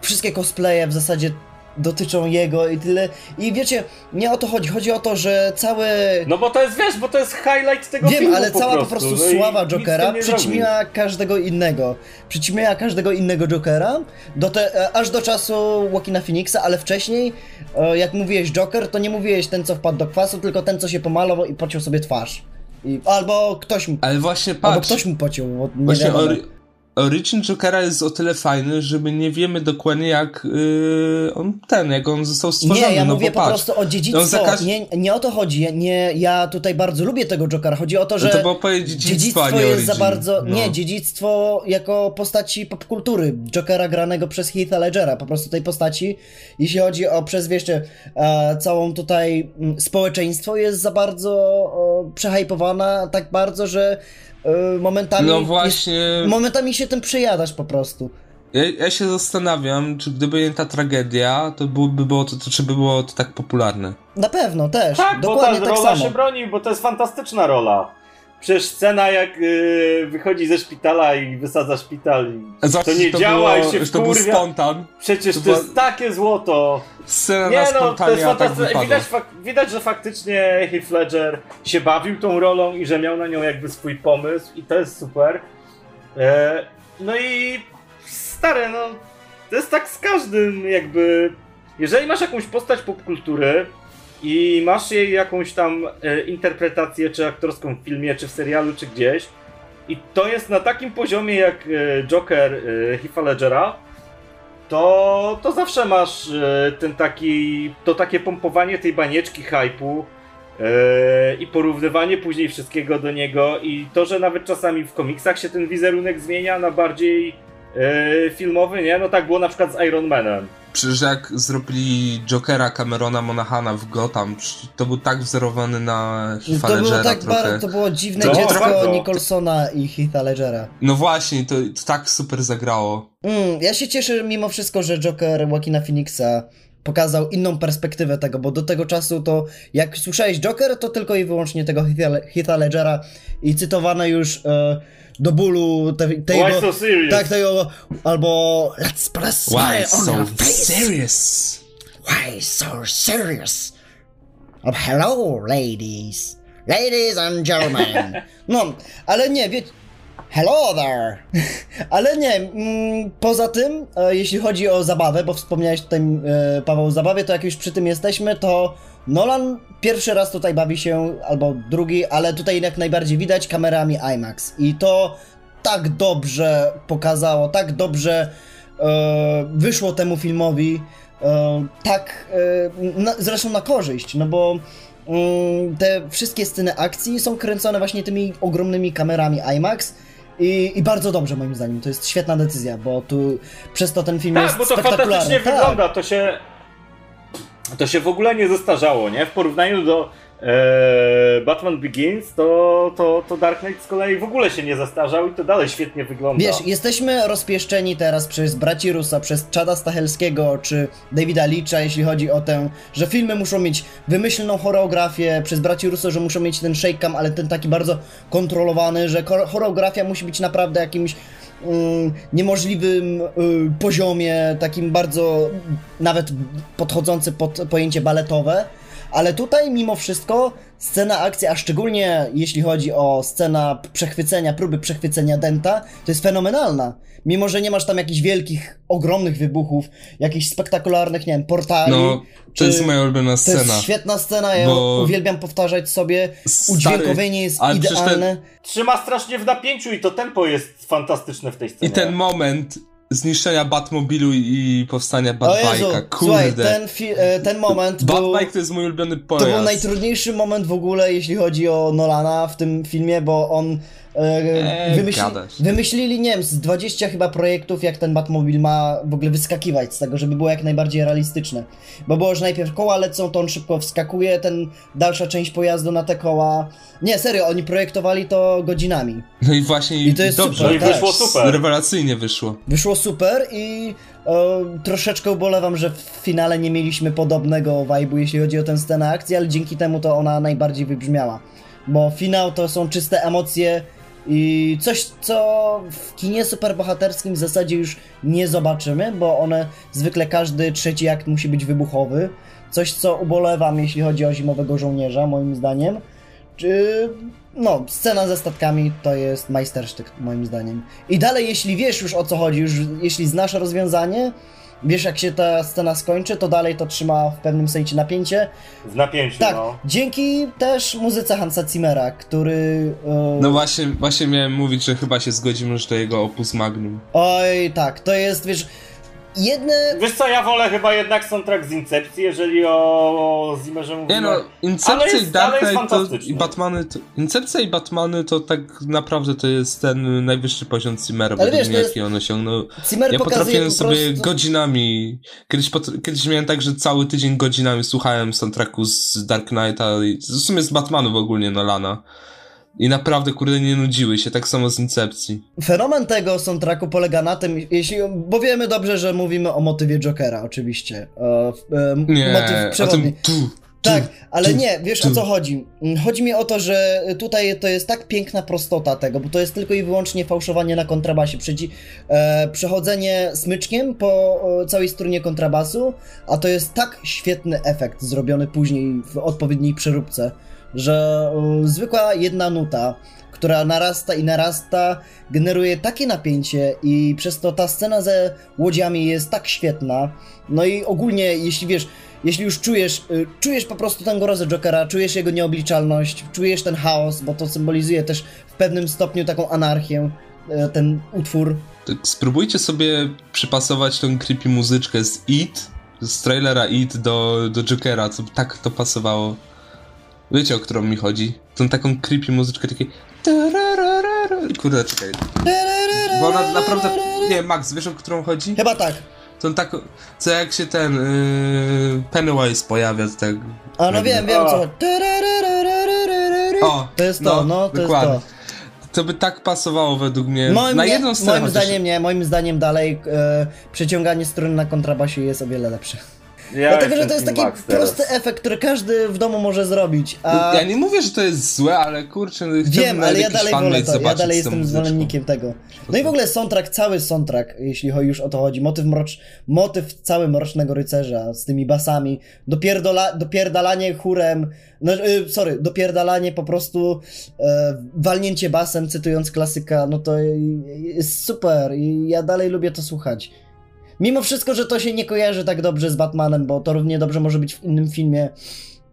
wszystkie cosplaye w zasadzie dotyczą jego i tyle. I wiecie, nie o to chodzi. Chodzi o to, że cały... No bo to jest, wiesz, bo to jest highlight tego Wiem, filmu ale po cała prostu. po prostu no sława Jokera przyćmiła każdego innego. Przyćmiła każdego innego Jokera, do te, e, aż do czasu Joaquina Phoenixa, ale wcześniej, e, jak mówiłeś Joker, to nie mówiłeś ten, co wpadł do kwasu, tylko ten, co się pomalował i pociął sobie twarz. I, albo ktoś mu, Ale właśnie albo patrz, ktoś mu pociął, bo nie właśnie wiadomo. Ori- Origin Jokera jest o tyle fajny, że my nie wiemy dokładnie jak yy, on ten, jak on został stworzony. Nie, ja no mówię po patrz, prostu o dziedzictwo. za każ- Nie, nie o to chodzi. Nie, ja tutaj bardzo lubię tego Jokera. Chodzi o to, że. No to dziedzictwo, nie jest origin. za bardzo. No. Nie, dziedzictwo jako postaci popkultury. Jokera granego przez Heatha Ledgera. Po prostu tej postaci, jeśli chodzi o przez wiecie, e, całą tutaj mm, społeczeństwo, jest za bardzo o, przehajpowana, tak bardzo, że e, momentami. No jest- właśnie, Momentami się tym przejadasz po prostu. ja, ja się zastanawiam, czy gdyby nie ta tragedia, to byłoby było to, to czy by było to tak popularne. Na pewno też. Tak, Dokładnie bo ta tak rola samo. się broni, bo to jest fantastyczna rola. Przecież scena jak yy, wychodzi ze szpitala i wysadza szpital i Zawsze to nie to działa było, i się że to był wkurwia. spontan. Przecież To to, była- jest takie złoto. Scena Nie no, to jest tak fantastyczne. wypadło. widać, widać, że faktycznie Heath Ledger się bawił tą rolą i że miał na nią jakby swój pomysł i to jest super. E, no i stare, no to jest tak z każdym jakby... Jeżeli masz jakąś postać popkultury i masz jej jakąś tam e, interpretację, czy aktorską w filmie, czy w serialu, czy gdzieś. I to jest na takim poziomie jak e, Joker e, Heath'a Ledgera, to, to zawsze masz e, ten taki, to takie pompowanie tej banieczki hypu e, i porównywanie później wszystkiego do niego. I to, że nawet czasami w komiksach się ten wizerunek zmienia na bardziej e, filmowy, nie? No tak było na przykład z Iron Manem. Przecież jak zrobili Jokera Camerona Monahana w Gotham, to był tak wzorowany na Heath'a To było Ledgera tak trochę. bardzo, to było dziwne To dziecko bardzo. Nicholsona i Heatha Ledgera. No właśnie, to, to tak super zagrało. Mm, ja się cieszę mimo wszystko, że Joker Joaquina Phoenixa pokazał inną perspektywę tego, bo do tego czasu to jak słyszałeś Joker, to tylko i wyłącznie tego Heatha, Heatha Ledgera i cytowane już e, do bólu te, Why tego... so serious? Tak, tego, albo let's put a smile Why on so your face. serious? Why so serious? Oh, hello, ladies. Ladies and gentlemen. *laughs* No, ale nie, wie... Hello there! *laughs* ale nie, mm, poza tym, e, jeśli chodzi o zabawę, bo wspomniałeś tutaj, e, Paweł, o zabawie, to jak już przy tym jesteśmy, to Nolan pierwszy raz tutaj bawi się, albo drugi, ale tutaj jak najbardziej widać kamerami IMAX. I to tak dobrze pokazało, tak dobrze e, wyszło temu filmowi, e, tak e, na, zresztą na korzyść, no bo mm, te wszystkie sceny akcji są kręcone właśnie tymi ogromnymi kamerami IMAX. I, I bardzo dobrze moim zdaniem, to jest świetna decyzja, bo tu przez to ten film Tak, jest bo to fantastycznie Tak. wygląda, to się to się w ogóle nie zestarzało, nie? W porównaniu do e, Batman Begins, to, to, to Dark Knight z kolei w ogóle się nie zastarzał i to dalej świetnie wygląda. Wiesz, jesteśmy rozpieszczeni teraz przez braci Russa, przez Chada Stachelskiego czy Davida Leacha, jeśli chodzi o tę, że filmy muszą mieć wymyślną choreografię, przez braci Russo, że muszą mieć ten shake cam, ale ten taki bardzo kontrolowany, że cho- choreografia musi być naprawdę jakimś niemożliwym y, poziomie, takim bardzo nawet podchodzący pod pojęcie baletowe. Ale tutaj mimo wszystko scena akcji, a szczególnie jeśli chodzi o scena przechwycenia, próby przechwycenia Denta, to jest fenomenalna. Mimo, że nie masz tam jakichś wielkich, ogromnych wybuchów, jakichś spektakularnych, nie wiem, portali. No, to czy- jest moja ulubiona To scena. jest świetna scena, ja bo- uwielbiam powtarzać sobie. Stary, Udźwiękowienie jest ale przecież ten- idealne. Trzyma strasznie w napięciu i to tempo jest fantastyczne w tej scenie. I ten moment zniszczenia Batmobilu i powstania Batbike'a, słuchaj, kurde. ten, fi- e, ten moment był... Batbike to jest mój ulubiony To pojazd. był najtrudniejszy moment w ogóle, jeśli chodzi o Nolana w tym filmie, bo on e, Eee, wymyśli, wymyślili, nie wiem, z 20 chyba projektów, jak ten Batmobil ma w ogóle wyskakiwać z tego, żeby było jak najbardziej realistyczne. Bo było, że najpierw koła lecą, to on szybko wskakuje, ten dalsza część pojazdu na te koła. Nie, serio, oni projektowali to godzinami. No i właśnie I to jest dobrze. No super, i tak. wyszło super. Rewelacyjnie wyszło. Wyszło super i e, troszeczkę ubolewam, że w finale nie mieliśmy podobnego vibe'u, jeśli chodzi o tę scenę akcji, ale dzięki temu to ona najbardziej wybrzmiała. Bo finał to są czyste emocje i coś, co w kinie superbohaterskim w zasadzie już nie zobaczymy, bo one zwykle każdy trzeci akt musi być wybuchowy. Coś, co ubolewam, jeśli chodzi o Zimowego Żołnierza, moim zdaniem. Czy... No, scena ze statkami to jest majstersztyk, moim zdaniem. I dalej, jeśli wiesz już o co chodzi, już jeśli znasz rozwiązanie, wiesz jak się ta scena skończy, to dalej to trzyma w pewnym sensie napięcie. W napięciu, Tak, no. dzięki też muzyce Hansa Zimmera, który... e, No właśnie, właśnie miałem mówić, że chyba się zgodzimy, że to jego opus magnum. Oj, tak, to jest, wiesz, jedne... Wiesz co, ja wolę chyba jednak soundtrack z Incepcji, jeżeli o, o Zimmerze mówimy. Nie no, Incepcja jest- i Dark Knight i Batmany to, Incepcja i Batmany to tak naprawdę to jest ten najwyższy poziom Zimmera, według wiesz, mnie, to jest- jaki on osiągnął. Zimmer Ja potrafiłem po sobie prostu... godzinami, kiedyś, kiedyś miałem tak, że cały tydzień godzinami słuchałem soundtracku z Dark Knighta, i w sumie z Batmanów ogólnie Nolana. I naprawdę, kurde, nie nudziły się, tak samo z Incepcji. Fenomen tego soundtracku polega na tym, jeśli, bo wiemy dobrze, że mówimy o motywie Jokera, oczywiście. E, e, Nie, motyw przewodni. tu, Tak, ale nie, wiesz o co chodzi. Mm, Chodzi mi o to, że tutaj to jest tak piękna prostota tego, bo to jest tylko i wyłącznie fałszowanie na kontrabasie, Przeci e, przechodzenie smyczkiem po całej strunie kontrabasu, a to jest tak świetny efekt zrobiony później w odpowiedniej przeróbce, że e, zwykła jedna nuta, która narasta i narasta, generuje takie napięcie i przez to ta scena ze łodziami jest tak świetna. No i ogólnie, jeśli wiesz, jeśli już czujesz, y, czujesz po prostu tę grozę Jokera, czujesz jego nieobliczalność, czujesz ten chaos, bo to symbolizuje też w pewnym stopniu taką anarchię, y, ten utwór. Tak spróbujcie sobie przypasować tą creepy muzyczkę z It, z trailera It do, do Jokera, co tak to pasowało. Wiecie, o którą mi chodzi? Tą taką creepy muzyczkę, takiej... Kurde, czekaj. Bo ona naprawdę... Nie, Max, wiesz, o którą chodzi? Chyba tak. Tą taką... Co jak się ten... Yy, Pennywise pojawia, to tak... A no wiem, wiem co. O, To jest to, no, to dokładnie. jest To by tak pasowało według mnie. to. Moim, na nie, jedną scenę moim chociaż. zdaniem nie, moim zdaniem dalej e, przeciąganie strun na kontrabasie jest o wiele lepsze. Ja Dlatego, że to jest taki Max teraz. prosty efekt, który każdy w domu może zrobić. A... Ja nie mówię, że to jest złe, ale kurczę, no, Wiem, ale ja dalej wolę to, ja dalej jestem muzyczką. zwolennikiem tego. No i w ogóle soundtrack, cały soundtrack, jeśli już o to chodzi, motyw, mrocz, motyw cały Mrocznego Rycerza z tymi basami, dopierdola, dopierdalanie chórem, no y, sorry, dopierdalanie po prostu, e, walnięcie basem, cytując klasyka, no to jest super i ja dalej lubię to słuchać. Mimo wszystko, że to się nie kojarzy tak dobrze z Batmanem, bo to równie dobrze może być w innym filmie.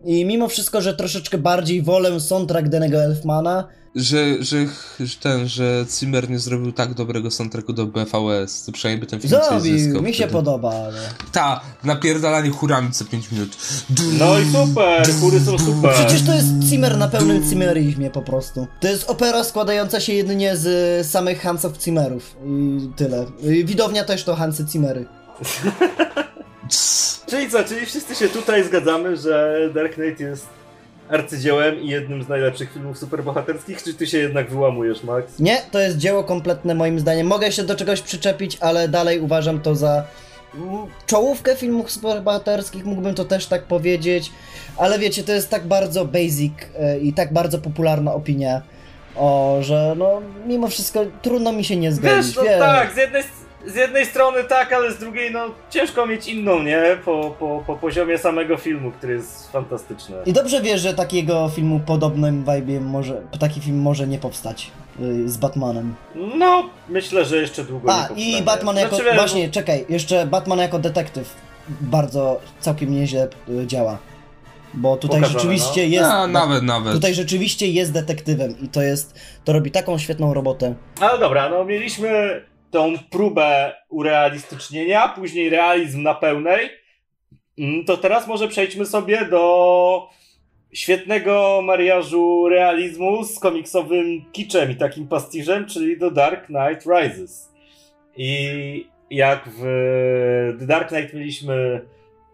I mimo wszystko, że troszeczkę bardziej wolę soundtrack Danego Elfmana, Że, że, że ten, że Zimmer nie zrobił tak dobrego soundtracku do BVS, to przynajmniej by ten film Zrobił, zyskał mi się wtedy. podoba, ale... Ta, napierdalanie chórami co 5 minut. No i super, chóry są super. Przecież to jest Zimmer na pełnym Zimmerizmie po prostu. To jest opera składająca się jedynie z samych Hansów Zimmerów i tyle. I widownia też to Hansy Zimmery. *laughs* Czyli co, czyli wszyscy się tutaj zgadzamy, że Dark Knight jest arcydziełem i jednym z najlepszych filmów superbohaterskich, czy ty się jednak wyłamujesz, Max? Nie, to jest dzieło kompletne moim zdaniem. Mogę się do czegoś przyczepić, ale dalej uważam to za mm, czołówkę filmów superbohaterskich, mógłbym to też tak powiedzieć, ale wiecie, to jest tak bardzo basic e, i tak bardzo popularna opinia, o, że no mimo wszystko trudno mi się nie zgodzić. Wiesz, no wiesz. tak, z jednej, z jednej strony tak, ale z drugiej no ciężko mieć inną, nie? Po, po, po poziomie samego filmu, który jest fantastyczny. I dobrze wiesz, że takiego filmu podobnym vibe może, taki film może nie powstać y, z Batmanem. No, myślę, że jeszcze długo nie A, powstanie. i Batman jako, Znaczy, właśnie, czekaj, jeszcze Batman jako detektyw bardzo całkiem nieźle y, działa. Bo tutaj Pokazane, rzeczywiście no. jest, A, nawet, nawet. tutaj rzeczywiście jest detektywem i to jest, to robi taką świetną robotę. Ale dobra, no mieliśmy tą próbę urealistycznienia, później realizm na pełnej. Mm, To teraz może przejdźmy sobie do świetnego mariażu realizmu z komiksowym kiczem i takim pastiżem, czyli do Dark Knight Rises. I jak w The Dark Knight mieliśmy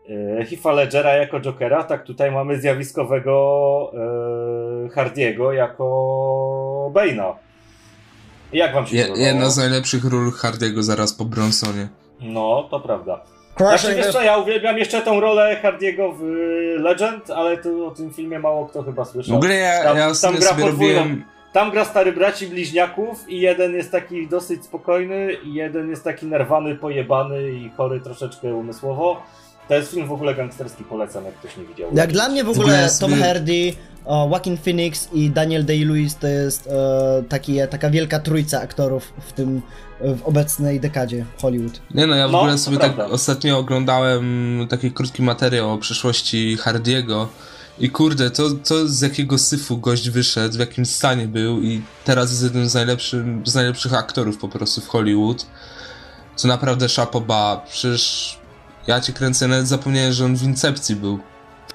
e, Heath'a Ledgera jako Jokera, tak tutaj mamy zjawiskowego e, Hardiego jako Bane'a. Jak wam się Je, podobało? jedna z najlepszych ról Hardiego zaraz po Bronsonie. No, to prawda. Znaczy, wiesz co, ja uwielbiam jeszcze tą rolę Hardiego w Legend, ale to o tym filmie mało kto chyba W słyszał. ogóle ja, Tam- ja tam gra sobie robiłem... Tam gra stary braci bliźniaków i jeden jest taki dosyć spokojny i jeden jest taki nerwany, pojebany i chory troszeczkę umysłowo. To jest film w ogóle gangsterski, polecam, jak ktoś nie widział. Jak dla mnie w ogóle Tom Hardy, Joaquin Phoenix i Daniel Day-Lewis to jest e, taki, taka wielka trójca aktorów w tym, w obecnej dekadzie Hollywood. Nie no, ja w No, ogóle sobie tak ostatnio oglądałem taki krótki materiał o przyszłości Hardiego i kurde, to, to z jakiego syfu gość wyszedł, w jakim stanie był i teraz jest jednym z, najlepszych z najlepszych aktorów po prostu w Hollywood. Co naprawdę szapoba, przecież ja cię kręcę, nawet zapomniałem, że on w Incepcji był.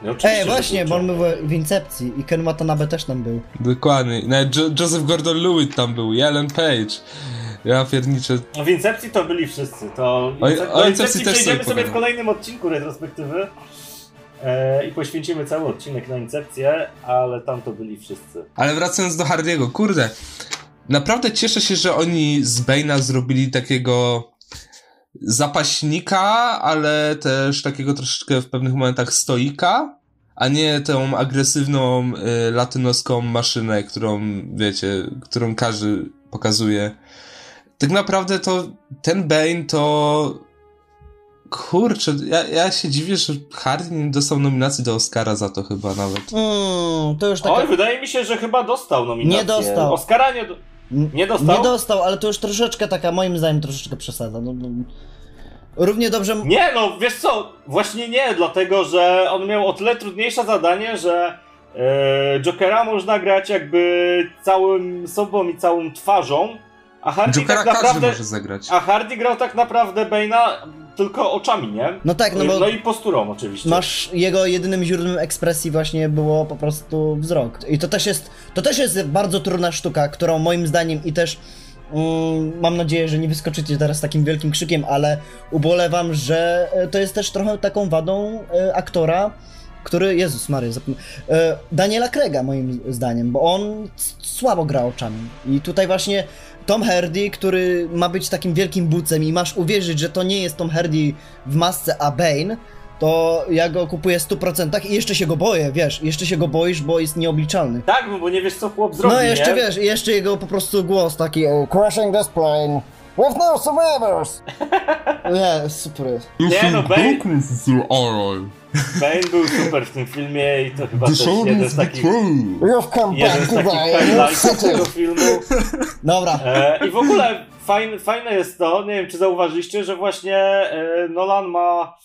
No, oczywiście, Ej, że właśnie, bo on był w Incepcji i Ken Watanabe też tam był. Dokładnie, I nawet jo Joseph Gordon-Lewitt tam był, i Ellen Page. Ja pierniczę, W Incepcji to byli wszyscy. To O- Incep- o do Incepcji Incepcji też przejdziemy sobie sobie w kolejnym odcinku retrospektywy e, i poświęcimy cały odcinek na Incepcję, ale tam to byli wszyscy. Ale wracając do Hardiego, kurde, naprawdę cieszę się, że oni z Bane'a zrobili takiego zapaśnika, ale też takiego troszeczkę w pewnych momentach stoika, a nie tą agresywną y, latynoską maszynę, którą, wiecie, którą każdy pokazuje. Tak naprawdę to ten Bane to kurczę, ja, ja się dziwię, że Hardy nie dostał nominacji do Oscara za to chyba nawet. Mm, to już taka... Oj, wydaje mi się, że chyba dostał nominację. Nie dostał. Oscara nie, do... Nie dostał? Nie dostał, ale to już troszeczkę taka, moim zdaniem, troszeczkę przesada. No, no, równie dobrze... Nie, no wiesz co, właśnie nie, dlatego że on miał o tyle trudniejsze zadanie, że e, Jokera można grać jakby całym sobą i całą twarzą, a Hardy Jokera tak każdy naprawdę... może zagrać. A Hardy grał tak naprawdę Bane'a tylko oczami, nie? No tak, no bo i posturą oczywiście. masz jego jedynym źródłem ekspresji właśnie było po prostu wzrok. I to też jest, to też jest bardzo trudna sztuka, którą moim zdaniem i też mm, mam nadzieję, że nie wyskoczycie teraz takim wielkim krzykiem, ale ubolewam, że e, to jest też trochę taką wadą e, aktora, który, Jezus Maria, zapom... e, Daniela Krega moim zdaniem, bo on słabo gra oczami. I tutaj właśnie Tom Hardy, który ma być takim wielkim bucem i masz uwierzyć, że to nie jest Tom Hardy w masce, a Bane, to ja go kupuję w 100% i jeszcze się go boję, wiesz, jeszcze się go boisz, bo jest nieobliczalny. Tak, bo nie wiesz co chłop zrobi, No jeszcze nie? wiesz, i jeszcze jego po prostu głos taki Crashing this plane with no survivors. *laughs* Nie, super jest. Nie, no Bane, is your ally. Bane był super w tym filmie i to chyba też jeden z takich, You've come jeden z takich highlightów tego filmu. *laughs* Dobra, E, I w ogóle fajne, fajne jest to, nie wiem czy zauważyliście, że właśnie e, Nolan ma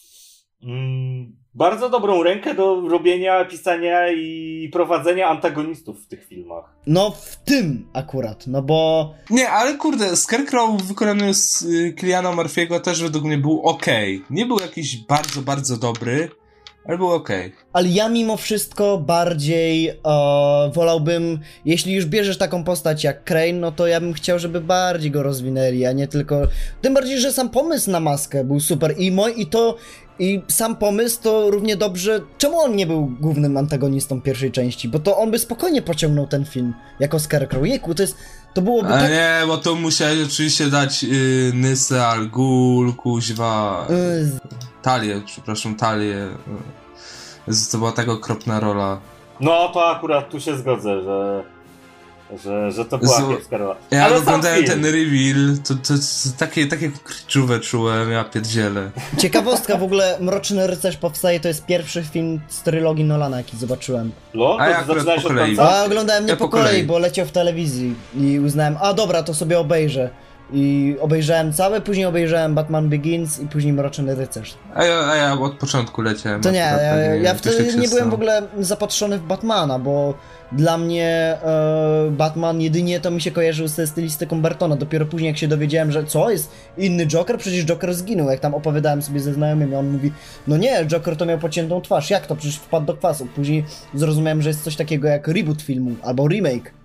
mm, bardzo dobrą rękę do robienia, pisania i prowadzenia antagonistów w tych filmach. no w tym akurat, no bo Nie, ale kurde, Scarecrow w wykonaniu z y, Kiliana Murphy'ego też według mnie był ok. Nie był jakiś bardzo, bardzo dobry, ale był ok. Ale ja mimo wszystko bardziej e, wolałbym, jeśli już bierzesz taką postać jak Crane, no to ja bym chciał, żeby bardziej go rozwinęli, a nie tylko. Tym bardziej, że sam pomysł na maskę był super i, moj, i to I sam pomysł to równie dobrze. Czemu on nie był głównym antagonistą pierwszej części? Bo to on by spokojnie pociągnął ten film jako Scarecrow. Jejku, to jest. To byłoby A tak. nie, bo to musiałeś oczywiście dać yy, Nysę, Al Ghul, kuźwa, y, Talię, przepraszam, Talię. Jezu, To była tak okropna rola. No to akurat tu się zgodzę, że, że, że to była kiepska rola. Ja Ale oglądałem film. ten reveal, to, to, to takie, takie kryczówę czułem, ja pierdzielę. Ciekawostka w ogóle, Mroczny Rycerz powstaje, to jest pierwszy film z trylogii Nolana, jaki zobaczyłem. No, A ja zaczynałeś po od końca? A oglądałem nie Ja po po kolei, kolei. bo leciał w telewizji i uznałem, a dobra, to sobie obejrzę. I obejrzałem całe, później obejrzałem Batman Begins i później Mroczny Rycerz. A ja, a ja od początku leciałem. To nie, ja, ja wtedy tak nie byłem stało. w ogóle zapatrzony w Batmana, bo dla mnie e, Batman jedynie to mi się kojarzył ze stylistyką Bartona. Dopiero później jak się dowiedziałem, że co, jest inny Joker? Przecież Joker zginął. Jak tam opowiadałem sobie ze znajomymi, on mówi, no nie, Joker to miał pociętą twarz. Jak to? Przecież wpadł do kwasu. Później zrozumiałem, że jest coś takiego jak reboot filmu albo remake.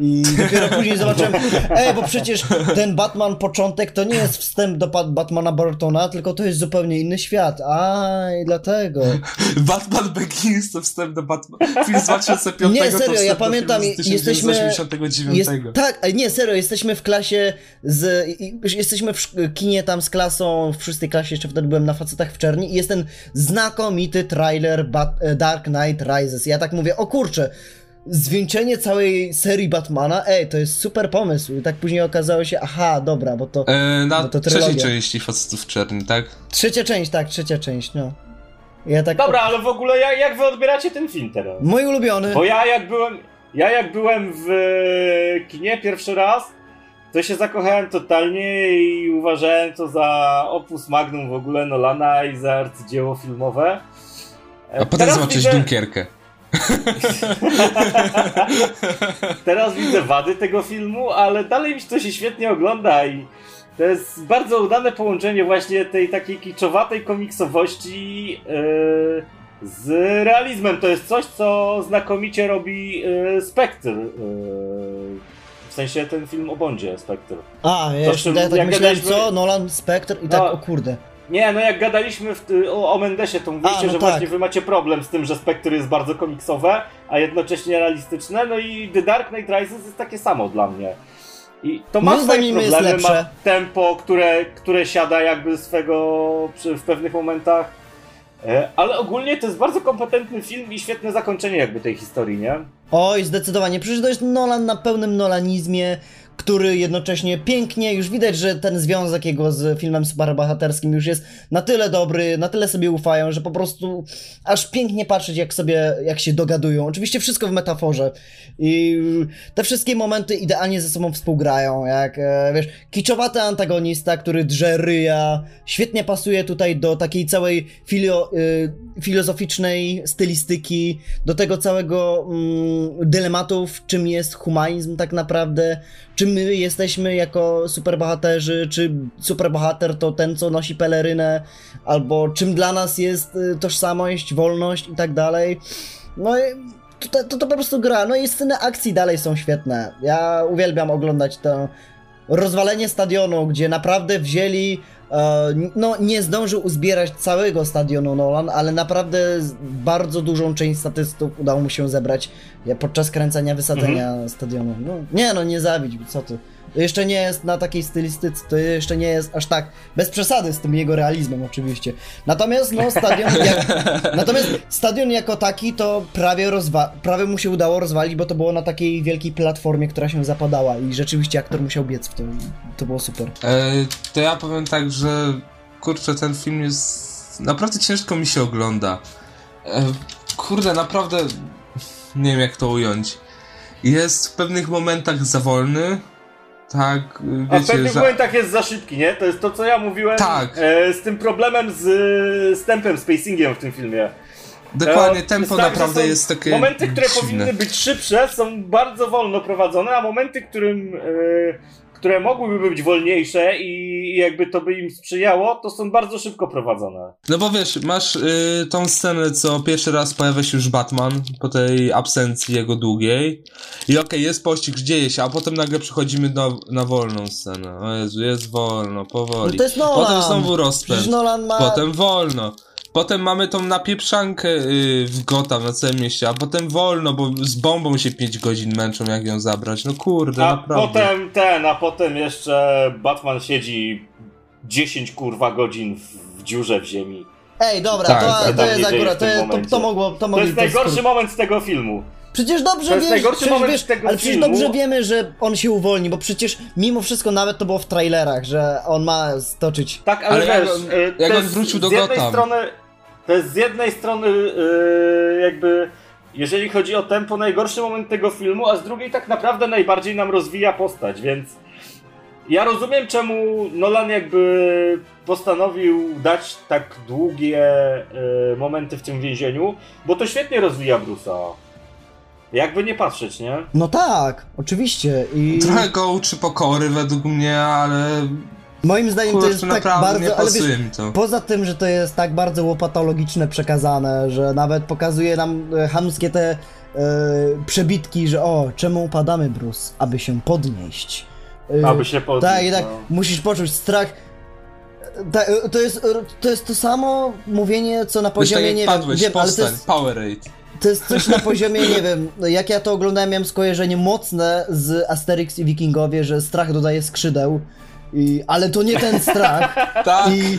I dopiero później zobaczyłem, ej, bo przecież ten Batman początek to nie jest wstęp do Bat- Batmana Bartona, tylko to jest zupełnie inny świat. A i dlatego. Batman Begins to wstęp do Batman. Film z 2005 Nie, serio, ja pamiętam, jesteśmy- 1989. Jest, tak, ale nie, serio, jesteśmy w klasie z. Jesteśmy w kinie tam z klasą, w szóstej klasie jeszcze wtedy byłem na facetach w czerni i jest ten znakomity trailer Bat, Dark Knight Rises. Ja tak mówię, o kurczę. Zwieńczenie całej serii Batmana, ej, to jest super pomysł. I tak później okazało się, aha, dobra, bo to. E, na No to trzeciej części Facetów Czerni, tak? Trzecia część, tak, trzecia część, no. Ja tak. Dobra, ale w ogóle jak, jak wy odbieracie ten film teraz? Mój ulubiony. Bo ja jak byłem, ja jak byłem w e, kinie pierwszy raz, to się zakochałem totalnie i uważałem to za opus magnum w ogóle Nolana i za arcydzieło filmowe. E, A potem teraz zobaczysz widzę- Dunkierkę. *laughs* Teraz widzę wady tego filmu, ale dalej mi się to się świetnie ogląda i to jest bardzo udane połączenie właśnie tej takiej kiczowatej komiksowości yy, z realizmem. To jest coś, co znakomicie robi yy, Spectre. Yy, w sensie ten film o Bondzie, Spectre. A, ja, To czym- tak jak myślałem, co? Nolan, Spectre i tak, No. o kurde. Nie, no jak gadaliśmy w, o, o Mendesie, to mówiliście, A, no że tak. właśnie wy macie problem z tym, że Spectre jest bardzo komiksowe, a jednocześnie realistyczne, no i The Dark Knight Rises jest takie samo dla mnie. I to ma Moim swoje problemy, ma tempo, które, które siada jakby swego przy, w pewnych momentach, e, ale ogólnie to jest bardzo kompetentny film i świetne zakończenie jakby tej historii, nie? Oj, zdecydowanie. Przecież to jest Nolan na pełnym nolanizmie, który jednocześnie pięknie, już widać, że ten związek jego z filmem superbohaterskim już jest na tyle dobry, na tyle sobie ufają, że po prostu aż pięknie patrzeć, jak sobie, jak się dogadują. Oczywiście wszystko w metaforze. I te wszystkie momenty idealnie ze sobą współgrają, jak, e, wiesz, kiczowaty antagonista, który drze ryja, świetnie pasuje tutaj do takiej całej filio, y, filozoficznej stylistyki, do tego całego mm, dylematów, czym jest humanizm tak naprawdę, czym my jesteśmy jako superbohaterzy, czy superbohater to ten, co nosi pelerynę, albo czym dla nas jest y, tożsamość, wolność i tak dalej. No to, to, to po prostu gra. No i sceny akcji dalej są świetne. Ja uwielbiam oglądać to rozwalenie stadionu, gdzie naprawdę wzięli no, nie zdążył uzbierać całego stadionu Nolan, ale naprawdę bardzo dużą część statystów udało mu się zebrać ja, podczas kręcenia wysadzenia stadionu. No, nie no, nie zabić, co ty. To jeszcze nie jest na takiej stylistyce, to jeszcze nie jest aż tak, bez przesady z tym jego realizmem oczywiście. Natomiast no, stadion, jak, *laughs* natomiast stadion jako taki to prawie, rozwa- prawie mu się udało rozwalić, bo to było na takiej wielkiej platformie, która się zapadała i rzeczywiście aktor musiał biec w to. To było super. E, to ja powiem tak, że kurczę, ten film jest. Naprawdę ciężko mi się ogląda. E, kurde, naprawdę. Nie wiem jak to ująć. Jest w pewnych momentach za wolny. Tak, e, A w wiecie, pewnych że. momentach jest za szybki, nie? To jest to, co ja mówiłem Tak. e, z tym problemem z, z tempem, z pacingiem w tym filmie. Dokładnie, E, tempo tak, naprawdę jest takie. Momenty, które dziwne. powinny być szybsze, są bardzo wolno prowadzone, a momenty, którym, e, które mogłyby być wolniejsze i jakby to by im sprzyjało, to są bardzo szybko prowadzone. No bo wiesz, masz y, tą scenę, co pierwszy raz pojawia się już Batman po tej absencji jego długiej. I okej, jest pościg, dzieje się, a potem nagle przechodzimy do, na wolną scenę. O Jezu, jest wolno, powoli. No to jest Nolan. Potem znowu rozpęd. Nolan ma... Potem wolno. Potem mamy tą napieprzankę yy, w Gotham na całym mieście, a potem wolno, bo z bombą się 5 godzin męczą, jak ją zabrać. No kurde, A naprawdę. potem ten, a potem jeszcze Batman siedzi 10 kurwa godzin w, w dziurze w ziemi. Ej, dobra, Tak, to, co to tam jest akurat, to, to, to mogło, to To jest najgorszy moment z tego filmu. Przecież dobrze wiesz, przecież wiesz, tego ale przecież filmu. dobrze wiemy, że on się uwolni, bo przecież mimo wszystko nawet to było w trailerach, że on ma stoczyć. Tak, ale, Ale jak wiesz, on- y, jak on jest wrócił do z jednej Gotham. strony, to jest z jednej strony y, jakby jeżeli chodzi o tempo, najgorszy moment tego filmu, a z drugiej tak naprawdę najbardziej nam rozwija postać, więc ja rozumiem czemu Nolan jakby postanowił dać tak długie y, momenty w tym więzieniu, bo to świetnie rozwija Bruce'a. Jakby nie patrzeć, nie? No tak, oczywiście i Trochę go uczy pokory według mnie, ale moim zdaniem to kurczę, jest tak nie bardzo, ale wiesz, mi to. Poza tym, że to jest tak bardzo łopatologiczne przekazane, że nawet pokazuje nam e, chamskie te e, przebitki, że o, czemu upadamy, Bruce? Aby się podnieść. E, Aby się podnieść. Tak, i tak, no. musisz poczuć strach. Ta, to, jest, to jest to samo mówienie, co na tak poziomie, nie padłeś, wiem, ale to jest, Powerade. to jest coś na *laughs* poziomie, nie wiem, jak ja to oglądałem, miałem skojarzenie mocne z Asterix i Wikingowie, że strach dodaje skrzydeł, i, ale to nie ten strach. *laughs* Tak, I,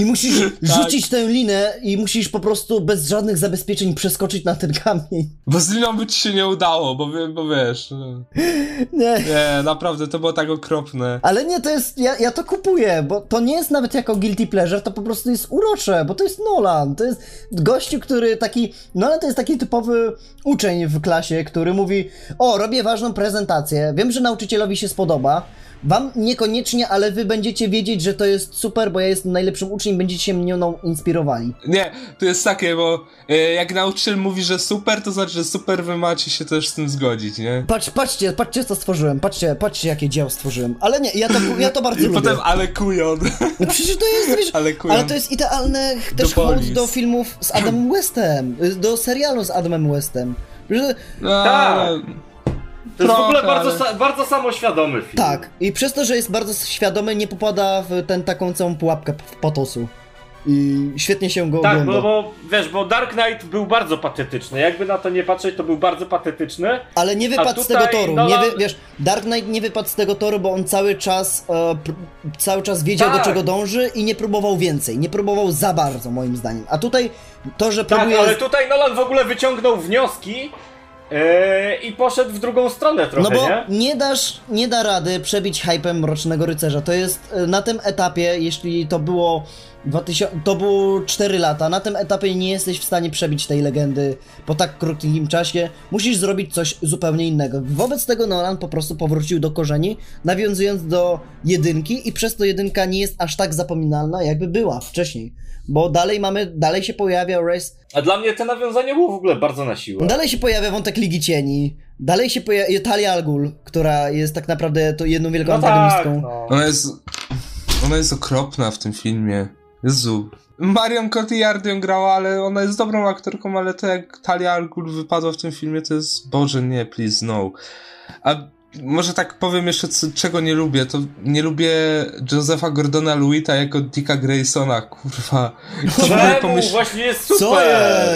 I musisz Tak. rzucić tę linę i musisz po prostu bez żadnych zabezpieczeń przeskoczyć na ten kamień. bo z liną by ci się nie udało, bo, bo wiesz... no. *laughs* Nie. Nie, naprawdę, to było tak okropne. Ale nie, to jest, ja, ja to kupuję, bo to nie jest nawet jako guilty pleasure, to po prostu jest urocze, bo to jest Nolan, to jest gościu, który taki, Nolan to jest taki typowy uczeń w klasie, który mówi, o, robię ważną prezentację, wiem, że nauczycielowi się spodoba, wam niekoniecznie, ale wy będziecie wiedzieć, że to jest super, bo ja jestem najlepszym uczniem, będziecie się mną inspirowali. Nie, to jest takie, bo e, jak nauczyciel mówi, że super, to znaczy, że super wy macie się też z tym zgodzić, nie? Patrz, patrzcie, patrzcie co stworzyłem, patrzcie, patrzcie jakie dzieło stworzyłem, ale nie, ja to, ja to bardzo I lubię. potem ale kujon. No przecież to jest, wiesz, Ale kujon. ale to jest idealne też Do hołd do filmów z Adamem Westem, y, do serialu z Adamem Westem. Że, No, Tak. To jest w ogóle bardzo, ale- sa- bardzo samoświadomy film. tak, i przez to, że jest bardzo świadomy, nie popada w ten taką całą pułapkę potosu. I świetnie się go Tak, ogląda. bo, bo wiesz, bo Dark Knight był bardzo patetyczny. Jakby na to nie patrzeć, to był bardzo patetyczny. Ale nie wypadł z tego toru. Nolan- Nie wy, wiesz, Dark Knight nie wypadł z tego toru, bo on cały czas e, cały czas wiedział, Tak. do czego dąży i nie próbował więcej. Nie próbował za bardzo, moim zdaniem. A tutaj to, że Tak, próbuje. ale tutaj Nolan w ogóle wyciągnął wnioski yy, i poszedł w drugą stronę trochę, No bo nie? nie dasz, nie da rady przebić hypem Mrocznego Rycerza. To jest e, na tym etapie, jeśli to było 2000, to było 4 lata, na tym etapie nie jesteś w stanie przebić tej legendy po tak krótkim czasie. Musisz zrobić coś zupełnie innego. Wobec tego Nolan po prostu powrócił do korzeni, nawiązując do jedynki i przez to jedynka nie jest aż tak zapominalna, jakby była wcześniej. Bo dalej mamy, dalej się pojawia Race A dla mnie to nawiązanie było w ogóle bardzo na siłę. Dalej się pojawia wątek Ligi Cieni. Dalej się pojawia Talia Al Ghul, która jest tak naprawdę to jedną wielką No tak, antagonistką. no. Ona jest... Ona jest okropna w tym filmie. Jezu. Marion Cotillard ją grała, ale ona jest dobrą aktorką, ale to jak Talia Al Ghul wypadła w tym filmie, to jest... Boże, nie, please, no. A może tak powiem jeszcze, co, czego nie lubię, to nie lubię Josepha Gordona-Lewita jako Dicka Graysona, kurwa. *laughs* Czemu? pomyśl- Właśnie jest super! Co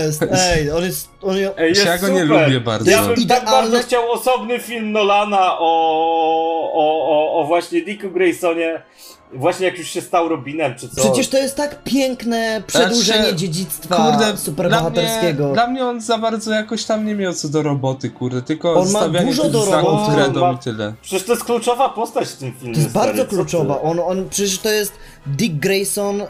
jest? Ej, on jest... On jest... Ej, jest Ja go nie super. lubię bardzo. Ja bym tak bardzo chciał osobny film Nolana o, o, o, o właśnie Dicku Graysonie. Właśnie jak już się stał Robinem, czy co. Przecież to jest tak piękne przedłużenie Znaczy, dziedzictwa Kurde, superbohaterskiego. Dla mnie, dla mnie on za bardzo jakoś tam nie miał co do roboty, kurde, tylko On ma dużo tych do znaków roboty. kredą Ma- i tyle. Przecież to jest kluczowa postać w tym filmie. To jest stary, bardzo kluczowa. On, on, przecież to jest Dick Grayson y,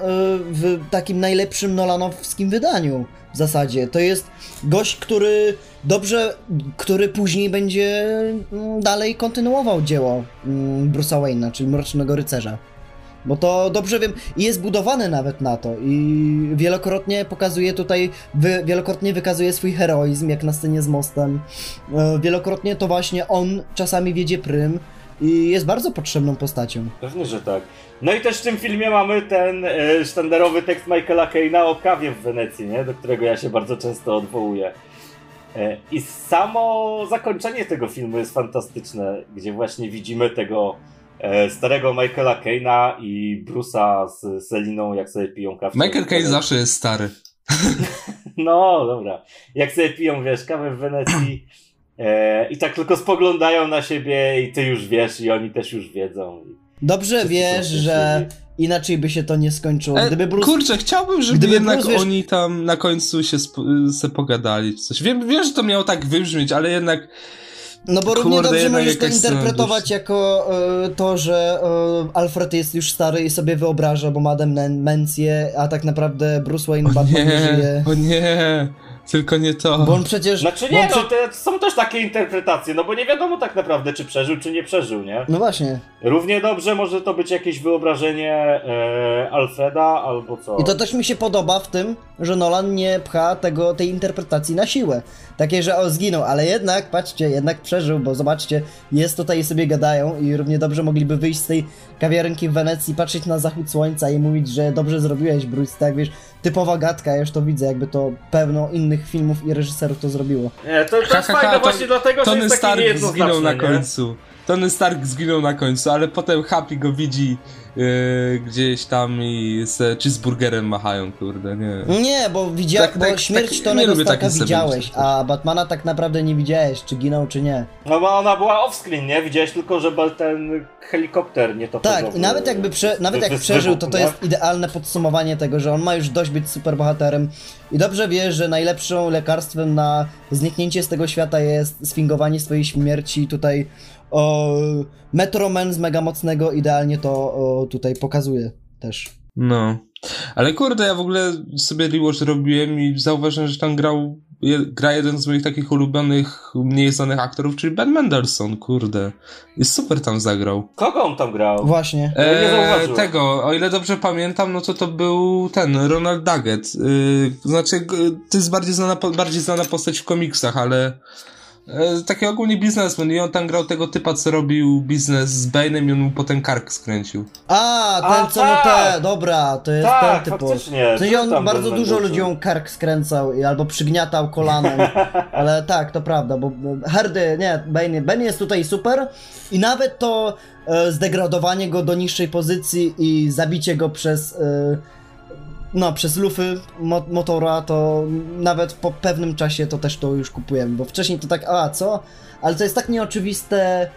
w takim najlepszym Nolanowskim wydaniu w zasadzie. To jest gość, który dobrze, który później będzie mm, dalej kontynuował dzieło mm, Bruce'a Wayne'a, czyli Mrocznego Rycerza. Bo to dobrze wiem, i jest budowany nawet na to i wielokrotnie pokazuje tutaj, wy, wielokrotnie wykazuje swój heroizm, jak na scenie z mostem. E, Wielokrotnie to właśnie on czasami wiedzie prym i jest bardzo potrzebną postacią. Pewnie, że tak. No i też w tym filmie mamy ten e, sztandarowy tekst Michaela Caina o kawie w Wenecji, nie? do którego ja się bardzo często odwołuję. E, I samo zakończenie tego filmu jest fantastyczne, gdzie właśnie widzimy tego starego Michaela Kane'a i Bruce'a z Seliną, jak sobie piją kawę. Michael Caine zawsze jest stary. *laughs* No, dobra. Jak sobie piją, wiesz, kawę w Wenecji e, i tak tylko spoglądają na siebie i ty już wiesz i oni też już wiedzą. Dobrze wiesz, że inaczej by się to nie skończyło. E, Gdyby Bruce... Kurczę, chciałbym, żeby Gdyby jednak Bruce, wiesz- oni tam na końcu się sp- se pogadali. czy Coś. Wiem, wiem, że to miało tak wybrzmieć, ale jednak No bo równie Kurde, dobrze możesz to interpretować jako e, to, że e, Alfred jest już stary i sobie wyobraża, bo ma demencję, a tak naprawdę Bruce Wayne Batman nie nie, żyje. o nie, tylko nie to. Bo on przecież... Znaczy nie, no prze- są też takie interpretacje, no bo nie wiadomo tak naprawdę, czy przeżył, czy nie przeżył, nie? No właśnie. Równie dobrze może to być jakieś wyobrażenie e, Alfreda albo co. I to też mi się podoba w tym, że Nolan nie pcha tego, tej interpretacji na siłę. Takie, że o, zginął, ale jednak, patrzcie, jednak przeżył, bo zobaczcie, jest tutaj i sobie gadają i równie dobrze mogliby wyjść z tej kawiarenki w Wenecji, patrzeć na zachód słońca i mówić, że dobrze zrobiłeś, Bruce, tak, wiesz, typowa gadka, ja już to widzę, jakby to pełno innych filmów i reżyserów to zrobiło. Nie, to, to jest Ha, ha, ha, fajne to- właśnie dlatego, że Tony jest Stark zginął na nie? końcu. Tony Stark zginął na końcu, ale potem Happy go widzi yy, gdzieś tam i z cheeseburgerem machają, kurde, nie. Nie, bo widział, Tak, bo tak, śmierć tak, nie Tonego lubię Starka widziałeś, a Batmana tak naprawdę nie widziałeś, czy ginął, czy nie. No bo ona była off-screen, nie? Widziałeś tylko, że był ten helikopter nie to Tak, i nawet jakby prze, nawet jak przeżył, to to jest idealne podsumowanie tego, że on ma już dość być superbohaterem i dobrze wie, że najlepszą lekarstwem na zniknięcie z tego świata jest sfingowanie swojej śmierci. Tutaj o, Metroman z Mega Mocnego idealnie to o, tutaj pokazuje też. No. Ale kurde, ja w ogóle sobie rewatch robiłem i zauważyłem, że tam grał, je, gra jeden z moich takich ulubionych, mniej znanych aktorów, czyli Ben Mendelsohn, kurde. I super tam zagrał. Kogo on tam grał? Właśnie. Ja nie Eee, zauważyłem. tego, o ile dobrze pamiętam, no to to był ten, Ronald Duggett. Yy, znaczy, to jest bardziej znana, bardziej znana postać w komiksach, ale e, taki ogólnie biznesmen i on tam grał tego typa, co robił biznes z Bane'em i on mu potem kark skręcił. A, ten A, co mu tak! te, dobra, to jest Tak, ten typu. faktycznie. Sensie Był on bardzo dużo ludziom kark skręcał i- albo przygniatał kolanem, *laughs* ale tak, to prawda, bo Hardy, nie, Bane, Bane jest tutaj super i nawet to e, zdegradowanie go do niższej pozycji i zabicie go przez e, no, przez lufy mo motora, to nawet po pewnym czasie to też to już kupujemy, bo wcześniej to tak, a co? Ale to jest tak nieoczywiste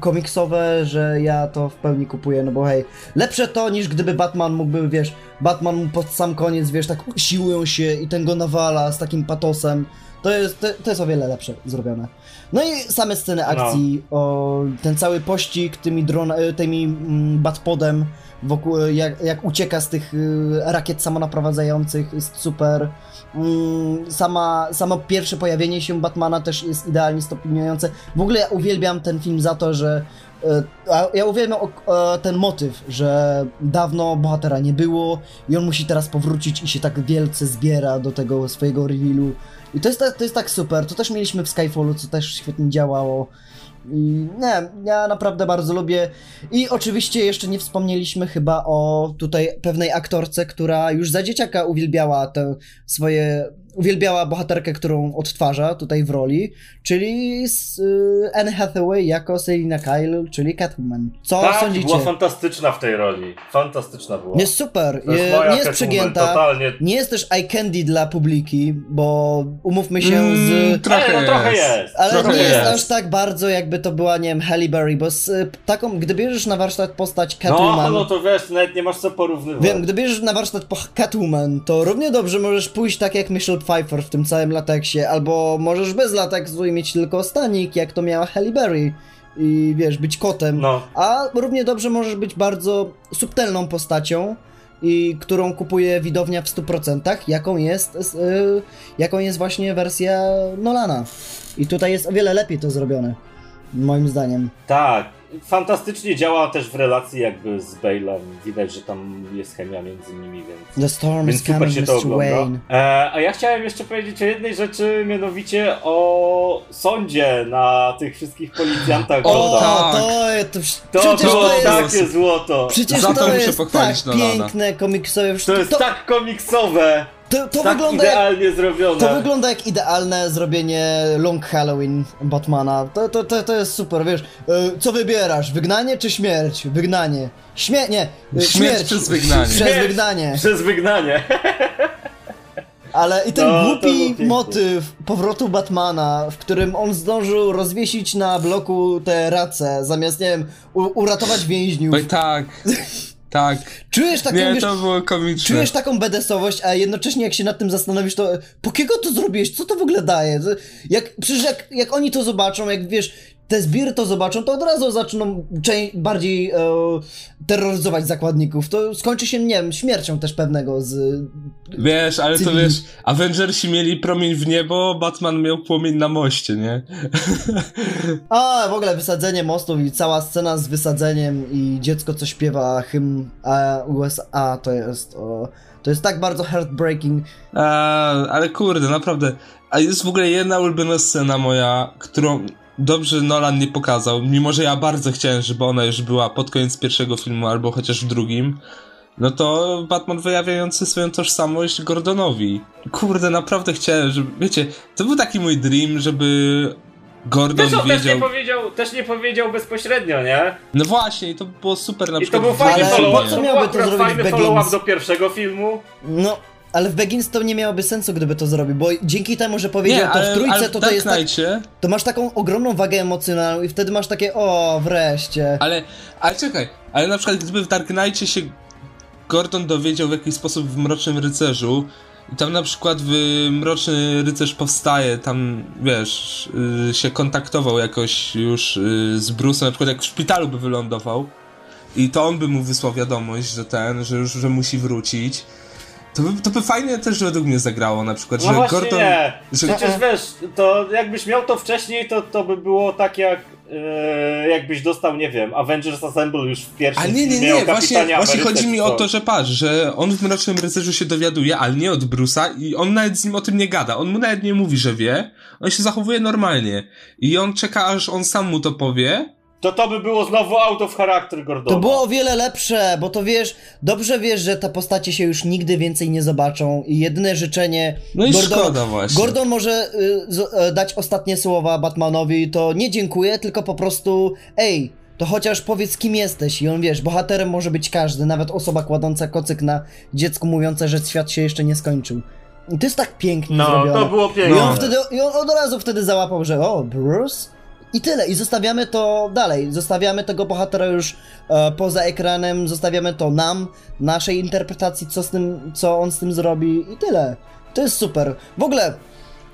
komiksowe, że ja to w pełni kupuję, no bo hej, lepsze to niż gdyby Batman mógłby, wiesz, Batman mu pod sam koniec, wiesz, tak siłują się i ten go nawala z takim patosem. To jest, to, to jest o wiele lepsze zrobione. No i same sceny akcji, o, ten cały pościg tymi dron, e, tymi mm, Batpodem wokół, jak, jak ucieka z tych y, rakiet samonaprowadzających, jest super. Mm, sama, samo pierwsze pojawienie się Batmana też jest idealnie stopniujące. W ogóle ja uwielbiam ten film za to, że a ja uwielbiam e, ten motyw, że dawno bohatera nie było i on musi teraz powrócić i się tak wielce zbiera do tego swojego revealu. I to jest, tak- to jest tak super. To też mieliśmy w Skyfallu, co też świetnie działało. I nie, ja naprawdę bardzo lubię. I oczywiście jeszcze nie wspomnieliśmy chyba o tutaj pewnej aktorce, która już za dzieciaka uwielbiała te swoje. Uwielbiała bohaterkę, którą odtwarza tutaj w roli, czyli z, y, Anne Hathaway jako Selina Kyle, czyli Catwoman. Co tak, sądzicie? była fantastyczna w tej roli. Fantastyczna była. Jest super, To jest je- moja nie jest przegięta, Totalnie. nie jest też eye candy dla publiki, bo umówmy się Mm, z... trochę, Ale no, trochę jest. Ale trochę nie jest jest. aż tak bardzo, jakby to była, nie wiem, Halle Berry, bo z, y, taką, gdy bierzesz na warsztat postać No, Catwoman... no to wiesz, nawet nie masz co porównywać. Wiem, gdy bierzesz na warsztat po Catwoman, to równie dobrze możesz pójść tak jak Michelle Pfeiffer w tym całym lateksie, albo możesz bez lateksu i mieć tylko stanik, jak to miała Halle Berry i wiesz, być kotem. No. A równie dobrze możesz być bardzo subtelną postacią, i którą kupuje widownia w 100%, jaką jest, y, jaką jest właśnie wersja Nolana. I tutaj jest o wiele lepiej to zrobione, moim zdaniem. Tak. Fantastycznie działa też w relacji jakby z Bale'em. Widać, że tam jest chemia między nimi, więc... The storm Więc is super coming, się to Mr. ogląda. Wayne. E, a ja chciałem jeszcze powiedzieć o jednej rzeczy, mianowicie o sądzie na tych wszystkich policjantach. O, tak. to, to, To było to jest, takie złoto. przecież Za to to muszę jest pochwalić tak Nolana. piękne komiksowe. To jest tak komiksowe. To, to tak wygląda jak, idealnie zrobione. to wygląda jak idealne zrobienie Long Halloween Batmana. To, to, to, to jest super, wiesz. E, Co wybierasz? Wygnanie czy śmierć? Wygnanie. Śmie... nie. e, Śmierć przez wygnanie. Przez Śmierć. wygnanie. Przez wygnanie. Ale i ten No, głupi motyw powrotu Batmana, w którym on zdążył rozwiesić na bloku te race, zamiast, nie wiem, uratować więźniów. Oj, tak, *laughs* tak. Czujesz taką, Nie, wiesz, to było komiczne. czujesz taką bedesowość, a jednocześnie jak się nad tym zastanowisz, to po kiego to zrobiłeś? Co to w ogóle daje? Jak, przecież jak, jak oni to zobaczą, jak wiesz, te zbiry to zobaczą, to od razu zaczną bardziej e, terroryzować zakładników. To skończy się, nie wiem, śmiercią też pewnego z... Wiesz, ale to Cywili. wiesz, Avengersi mieli promień w niebo, Batman miał płomień na moście, nie? *laughs* A, w ogóle wysadzenie mostów i cała scena z wysadzeniem i dziecko, co śpiewa hymn USA, to jest... O, to jest tak bardzo heartbreaking. A, ale kurde, naprawdę. A jest w ogóle jedna ulubiona scena moja, którą dobrze Nolan nie pokazał, mimo że ja bardzo chciałem, żeby ona już była pod koniec pierwszego filmu, albo chociaż w drugim. No to Batman wyjawiający swoją tożsamość Gordonowi. Kurde, naprawdę chciałem, żeby. Wiecie, to był taki mój dream, żeby Gordon Też on też nie, wiedział. powiedział, też nie powiedział bezpośrednio, nie? No właśnie, i to było super na I to przykład. był w fajny follow-up. po co To był miałby to zrobić fajny follow-up do pierwszego filmu. No, ale w Begins to nie miałoby sensu, gdyby to zrobił, bo dzięki temu, że powiedział Nie, to ale, w trójce, ale to to jest tak, to masz taką ogromną wagę emocjonalną i wtedy masz takie, o, wreszcie. Ale, ale czekaj, ale na przykład gdyby w Dark Knightie się Gordon dowiedział w jakiś sposób w Mrocznym Rycerzu i tam na przykład w Mroczny Rycerz powstaje, tam wiesz, y, się kontaktował jakoś już y, z Bruce'em, na przykład jak w szpitalu by wylądował i to on by mu wysłał wiadomość, że ten, że już, że musi wrócić. To by, to by fajnie też według mnie zagrało na przykład, No że właśnie Gordon... nie. że- Przecież wiesz, to jakbyś miał to wcześniej, to, to by było tak jak e, jakbyś dostał, nie wiem, Avengers Assemble już w pierwszym A nie, nie, nie, właśnie, właśnie chodzi mi o to, że patrz, że on w Mrocznym Rycerzu się dowiaduje, ale nie od Bruce'a i on nawet z nim o tym nie gada. On mu nawet nie mówi, że wie. On się zachowuje normalnie. I on czeka, aż on sam mu to powie. To to by było znowu out of character Gordona. To było o wiele lepsze, bo to wiesz, dobrze wiesz, że te postacie się już nigdy więcej nie zobaczą i jedyne życzenie No i Gordona- szkoda właśnie. Gordon może y, y, dać ostatnie słowa Batmanowi, to nie dziękuję, tylko po prostu ej, to chociaż powiedz kim jesteś i on wiesz, bohaterem może być każdy, nawet osoba kładąca kocyk na dziecku mówiące, że świat się jeszcze nie skończył. I to jest tak pięknie No, zrobione. to było I piękne. on wtedy, i on od razu wtedy załapał, że o, Bruce? I tyle, i zostawiamy to dalej. Zostawiamy tego bohatera już e, poza ekranem, zostawiamy to nam, naszej interpretacji, co, z tym, co on z tym zrobi, i tyle. To jest super. W ogóle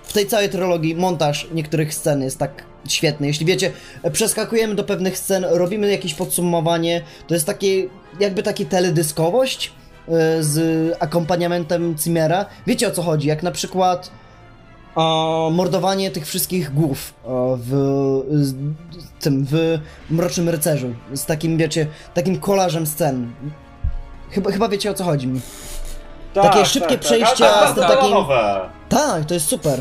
w tej całej trylogii montaż niektórych scen jest tak świetny. Jeśli wiecie, przeskakujemy do pewnych scen, robimy jakieś podsumowanie, to jest takie, jakby takie teledyskowość e, z akompaniamentem Cimera. Wiecie o co chodzi? Jak na przykład mordowanie tych wszystkich głów w, z, tym, w Mrocznym Rycerzu. Z takim, wiecie, takim kolażem scen. Chyba, chyba wiecie o co chodzi mi. Tak, takie szybkie przejścia Ale to z tym bardzo takim- Nolanowe. Tak, to jest super.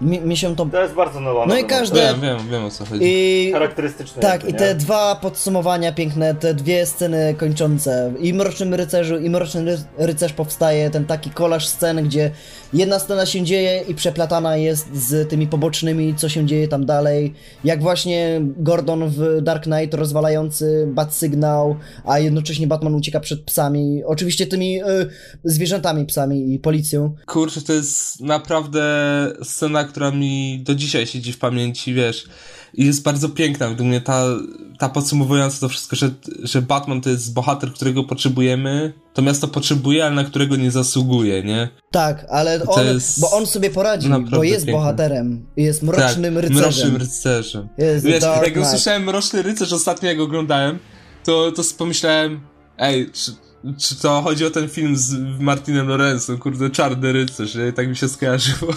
Mi, mi się to... To jest bardzo Nolanowe. No i każdy- Wiem, wiem, wiem o co chodzi. I... Charakterystyczne. Tak, jakby, i nie? te dwa podsumowania piękne, te dwie sceny kończące. I Mrocznym Rycerzu, i Mroczny Ry- Rycerz powstaje, ten taki kolaż scen, gdzie jedna scena się dzieje i przeplatana jest z tymi pobocznymi, co się dzieje tam dalej. Jak właśnie Gordon w Dark Knight rozwalający Bat Sygnał, a jednocześnie Batman ucieka przed psami. Oczywiście tymi y, zwierzętami, psami i policją. Kurczę, to jest naprawdę scena, która mi do dzisiaj siedzi w pamięci, wiesz. I jest bardzo piękna. Według mnie ta, ta podsumowująca to wszystko, że, że Batman to jest bohater, którego potrzebujemy. To miasto potrzebuje, ale na którego nie zasługuje, nie? Tak, ale To on, jest bo on sobie poradzi, naprawdę bo jest piękne. bohaterem, jest mrocznym tak, rycerzem. Mrocznym rycerzem. Jest Wiesz, jak usłyszałem Mroczny Rycerz ostatnio, jak oglądałem, to, to pomyślałem, ej, czy, czy to chodzi o ten film z Martinem Lorenzem, kurde, Czarny Rycerz, nie? Tak mi się skojarzyło.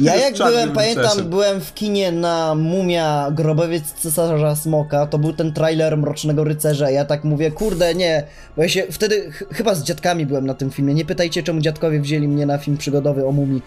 Ja *laughs* jak byłem, pamiętam, rycerzem. byłem w kinie na Mumia Grobowiec Cesarza Smoka, to był ten trailer Mrocznego Rycerza, ja tak mówię, kurde, nie, bo ja się wtedy, ch chyba z dziadkami byłem na tym filmie, nie pytajcie czemu dziadkowie wzięli mnie na film przygodowy o Mumii,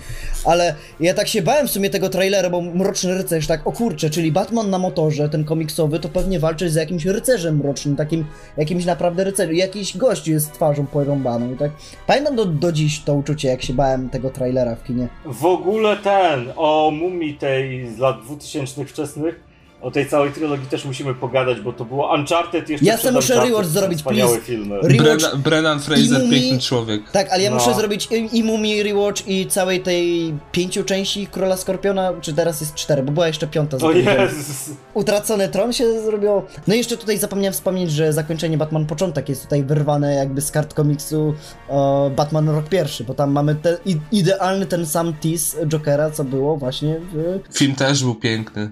ale ja tak się bałem w sumie tego trailera, bo Mroczny Rycerz, tak, o kurczę, czyli Batman na motorze, ten komiksowy, to pewnie walczy z jakimś rycerzem mrocznym, takim, jakimś naprawdę rycerzem rycerzy, jakiś gościu jest twarzą porąbaną i tak. Pamiętam do, do dziś to uczucie, jak się bałem tego trailera w kinie. W ogóle ten, o mumii tej z lat 2000 wczesnych, o tej całej trylogii też musimy pogadać, bo to było Uncharted jeszcze Ja se muszę Uncharted, rewatch zrobić, please. filmy. Rewatch Brennan, Brennan Fraser, Mumii- piękny człowiek. Tak, ale ja No. muszę zrobić i, i Mumii Rewatch i całej tej pięciu części Króla Skorpiona, czy teraz jest cztery, bo była jeszcze piąta. O. Jezus. Utracony tron się zrobiło. No i jeszcze tutaj zapomniałem wspomnieć, że zakończenie Batman Początek jest tutaj wyrwane jakby z kart komiksu e, Batman Rok Pierwszy, bo tam mamy te, idealny ten sam tease Jokera, co było właśnie w... Film też był piękny.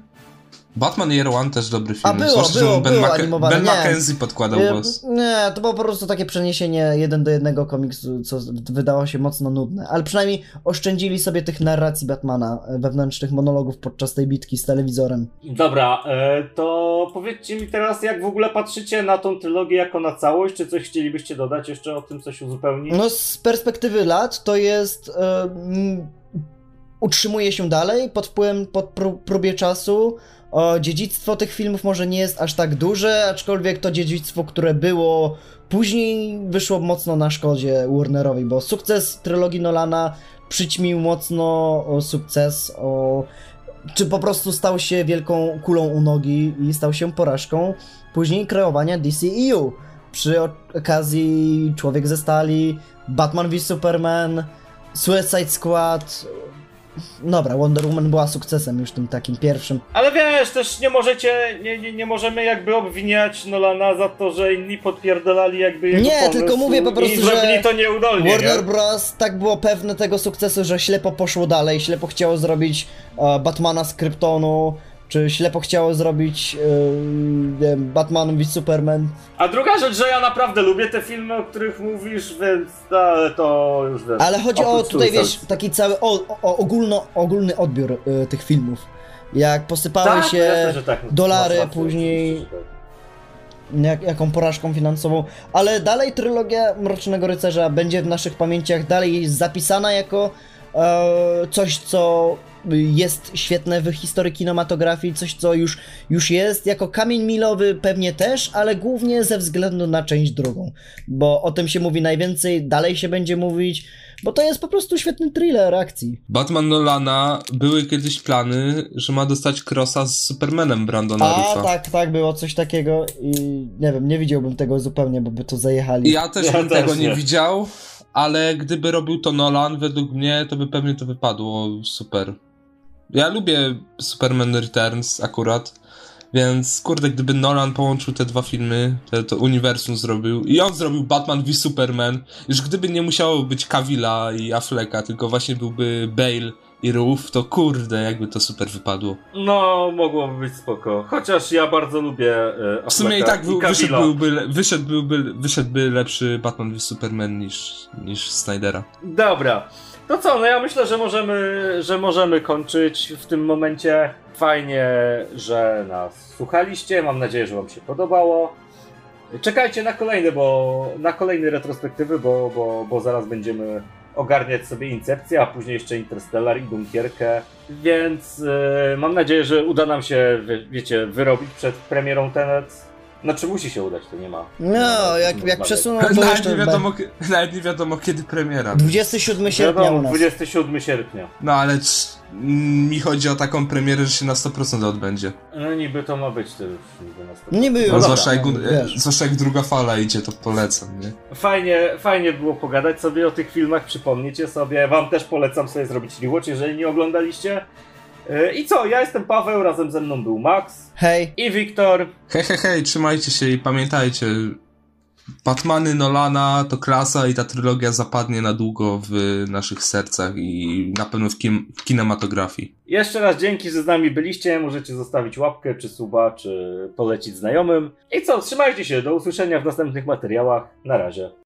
Batman Year One też dobry film. A było, Zwłaszcza, że było, mu Ben, było Mac- ben nie. Mackenzie podkładał E, głos. Nie, to było po prostu takie przeniesienie jeden do jednego komiksu, co wydało się mocno nudne, ale przynajmniej oszczędzili sobie tych narracji Batmana, e, wewnętrznych monologów podczas tej bitki z telewizorem. Dobra, e, to powiedzcie mi teraz, jak w ogóle patrzycie na tą trylogię jako na całość, czy coś chcielibyście dodać jeszcze o tym, coś uzupełnić? No z perspektywy lat to jest... Mm, utrzymuje się dalej pod wpływem, pod pró- próbie czasu. O, dziedzictwo tych filmów może nie jest aż tak duże, aczkolwiek to dziedzictwo, które było później, wyszło mocno na szkodzie Warnerowi, bo sukces trylogii Nolana przyćmił mocno sukces, o, czy po prostu stał się wielką kulą u nogi i stał się porażką później kreowania DCEU. Przy okazji Człowiek ze Stali, Batman v Superman, Suicide Squad. Dobra, Wonder Woman była sukcesem już tym takim pierwszym. Ale wiesz, też nie możecie, nie, nie, nie możemy jakby obwiniać Nolana za to, że inni podpierdolali jakby jego Nie, tylko mówię po prostu, i że to nieudolnie, Warner nie? Bros. tak było pewne tego sukcesu, że ślepo poszło dalej, ślepo chciało zrobić e, Batmana z Kryptonu, czy ślepo chciało zrobić wiem, Batman v Superman. A druga rzecz, że ja naprawdę lubię te filmy, o których mówisz, więc ale to już wiesz. Ale chodzi o oprócz tutaj, wiesz, taki cały o, o, ogólno, ogólny odbiór e, tych filmów. Jak posypały Tak, się jasne, że tak. dolary, Masz później- jak, jaką porażką finansową, ale dalej trylogia Mrocznego Rycerza będzie w naszych pamięciach dalej zapisana jako e, coś, co jest świetne w historii kinematografii, coś, co już, już jest, jako kamień milowy pewnie też, ale głównie ze względu na część drugą, bo o tym się mówi najwięcej, dalej się będzie mówić, bo to jest po prostu świetny thriller akcji. Batman Nolana były kiedyś plany, że ma dostać crossa z Supermanem Brandona A tak, tak, było coś takiego i nie wiem, nie widziałbym tego zupełnie, bo by to zajechali. Ja też Ja bym też tego nie. nie. widział, ale gdyby robił to Nolan, według mnie, to by pewnie to wypadło super. Ja lubię Superman Returns akurat, więc kurde, gdyby Nolan połączył te dwa filmy, te, to uniwersum zrobił i on zrobił Batman v Superman, już gdyby nie musiało być Cavilla i Afflecka, tylko właśnie byłby Bale i Roof, to kurde, jakby to super wypadło. No, mogłoby być spoko. Chociaż ja bardzo lubię e, W sumie i tak był, wyszedł, Cavilla. byłby, le- wyszedł, byłby, wyszedłby lepszy Batman v Superman niż, niż Snydera. Dobra. To co, no ja myślę, że możemy, że możemy kończyć w tym momencie. Fajnie, że nas słuchaliście. Mam nadzieję, że Wam się podobało. Czekajcie na kolejne, bo na kolejne retrospektywy, bo, bo, bo zaraz będziemy ogarniać sobie Incepcję, a później jeszcze Interstellar i Dunkierkę. Więc yy, mam nadzieję, że uda nam się, wie, wiecie, wyrobić przed premierą Tenet. Znaczy musi się udać, to nie ma. nie ma No, jak, jak przesuną to Nawet nie, wiadomo, *laughs* nawet nie wiadomo kiedy premiera. 27 sierpnia u Wiadomo, nas. 27 sierpnia. No ale c- mi chodzi o taką premierę, że się na 100% odbędzie. No niby to ma być to już niby na 100%. Niby No, zwłaszcza, jak, no, wiesz. zwłaszcza jak druga fala idzie, to polecam, nie? Fajnie, fajnie było pogadać sobie o tych filmach, przypomnieć je sobie. Wam też polecam sobie zrobić rewatch, jeżeli nie oglądaliście. Yy, I co, ja jestem Paweł, razem ze mną był Max Hej. i Wiktor. Hej, hej, hej, trzymajcie się i pamiętajcie, Batmany Nolana to klasa i ta trylogia zapadnie na długo w naszych sercach i na pewno w, kin- w kinematografii. Jeszcze raz dzięki, że z nami byliście. Możecie zostawić łapkę, czy suba, czy polecić znajomym. I co, trzymajcie się, do usłyszenia w następnych materiałach. Na razie.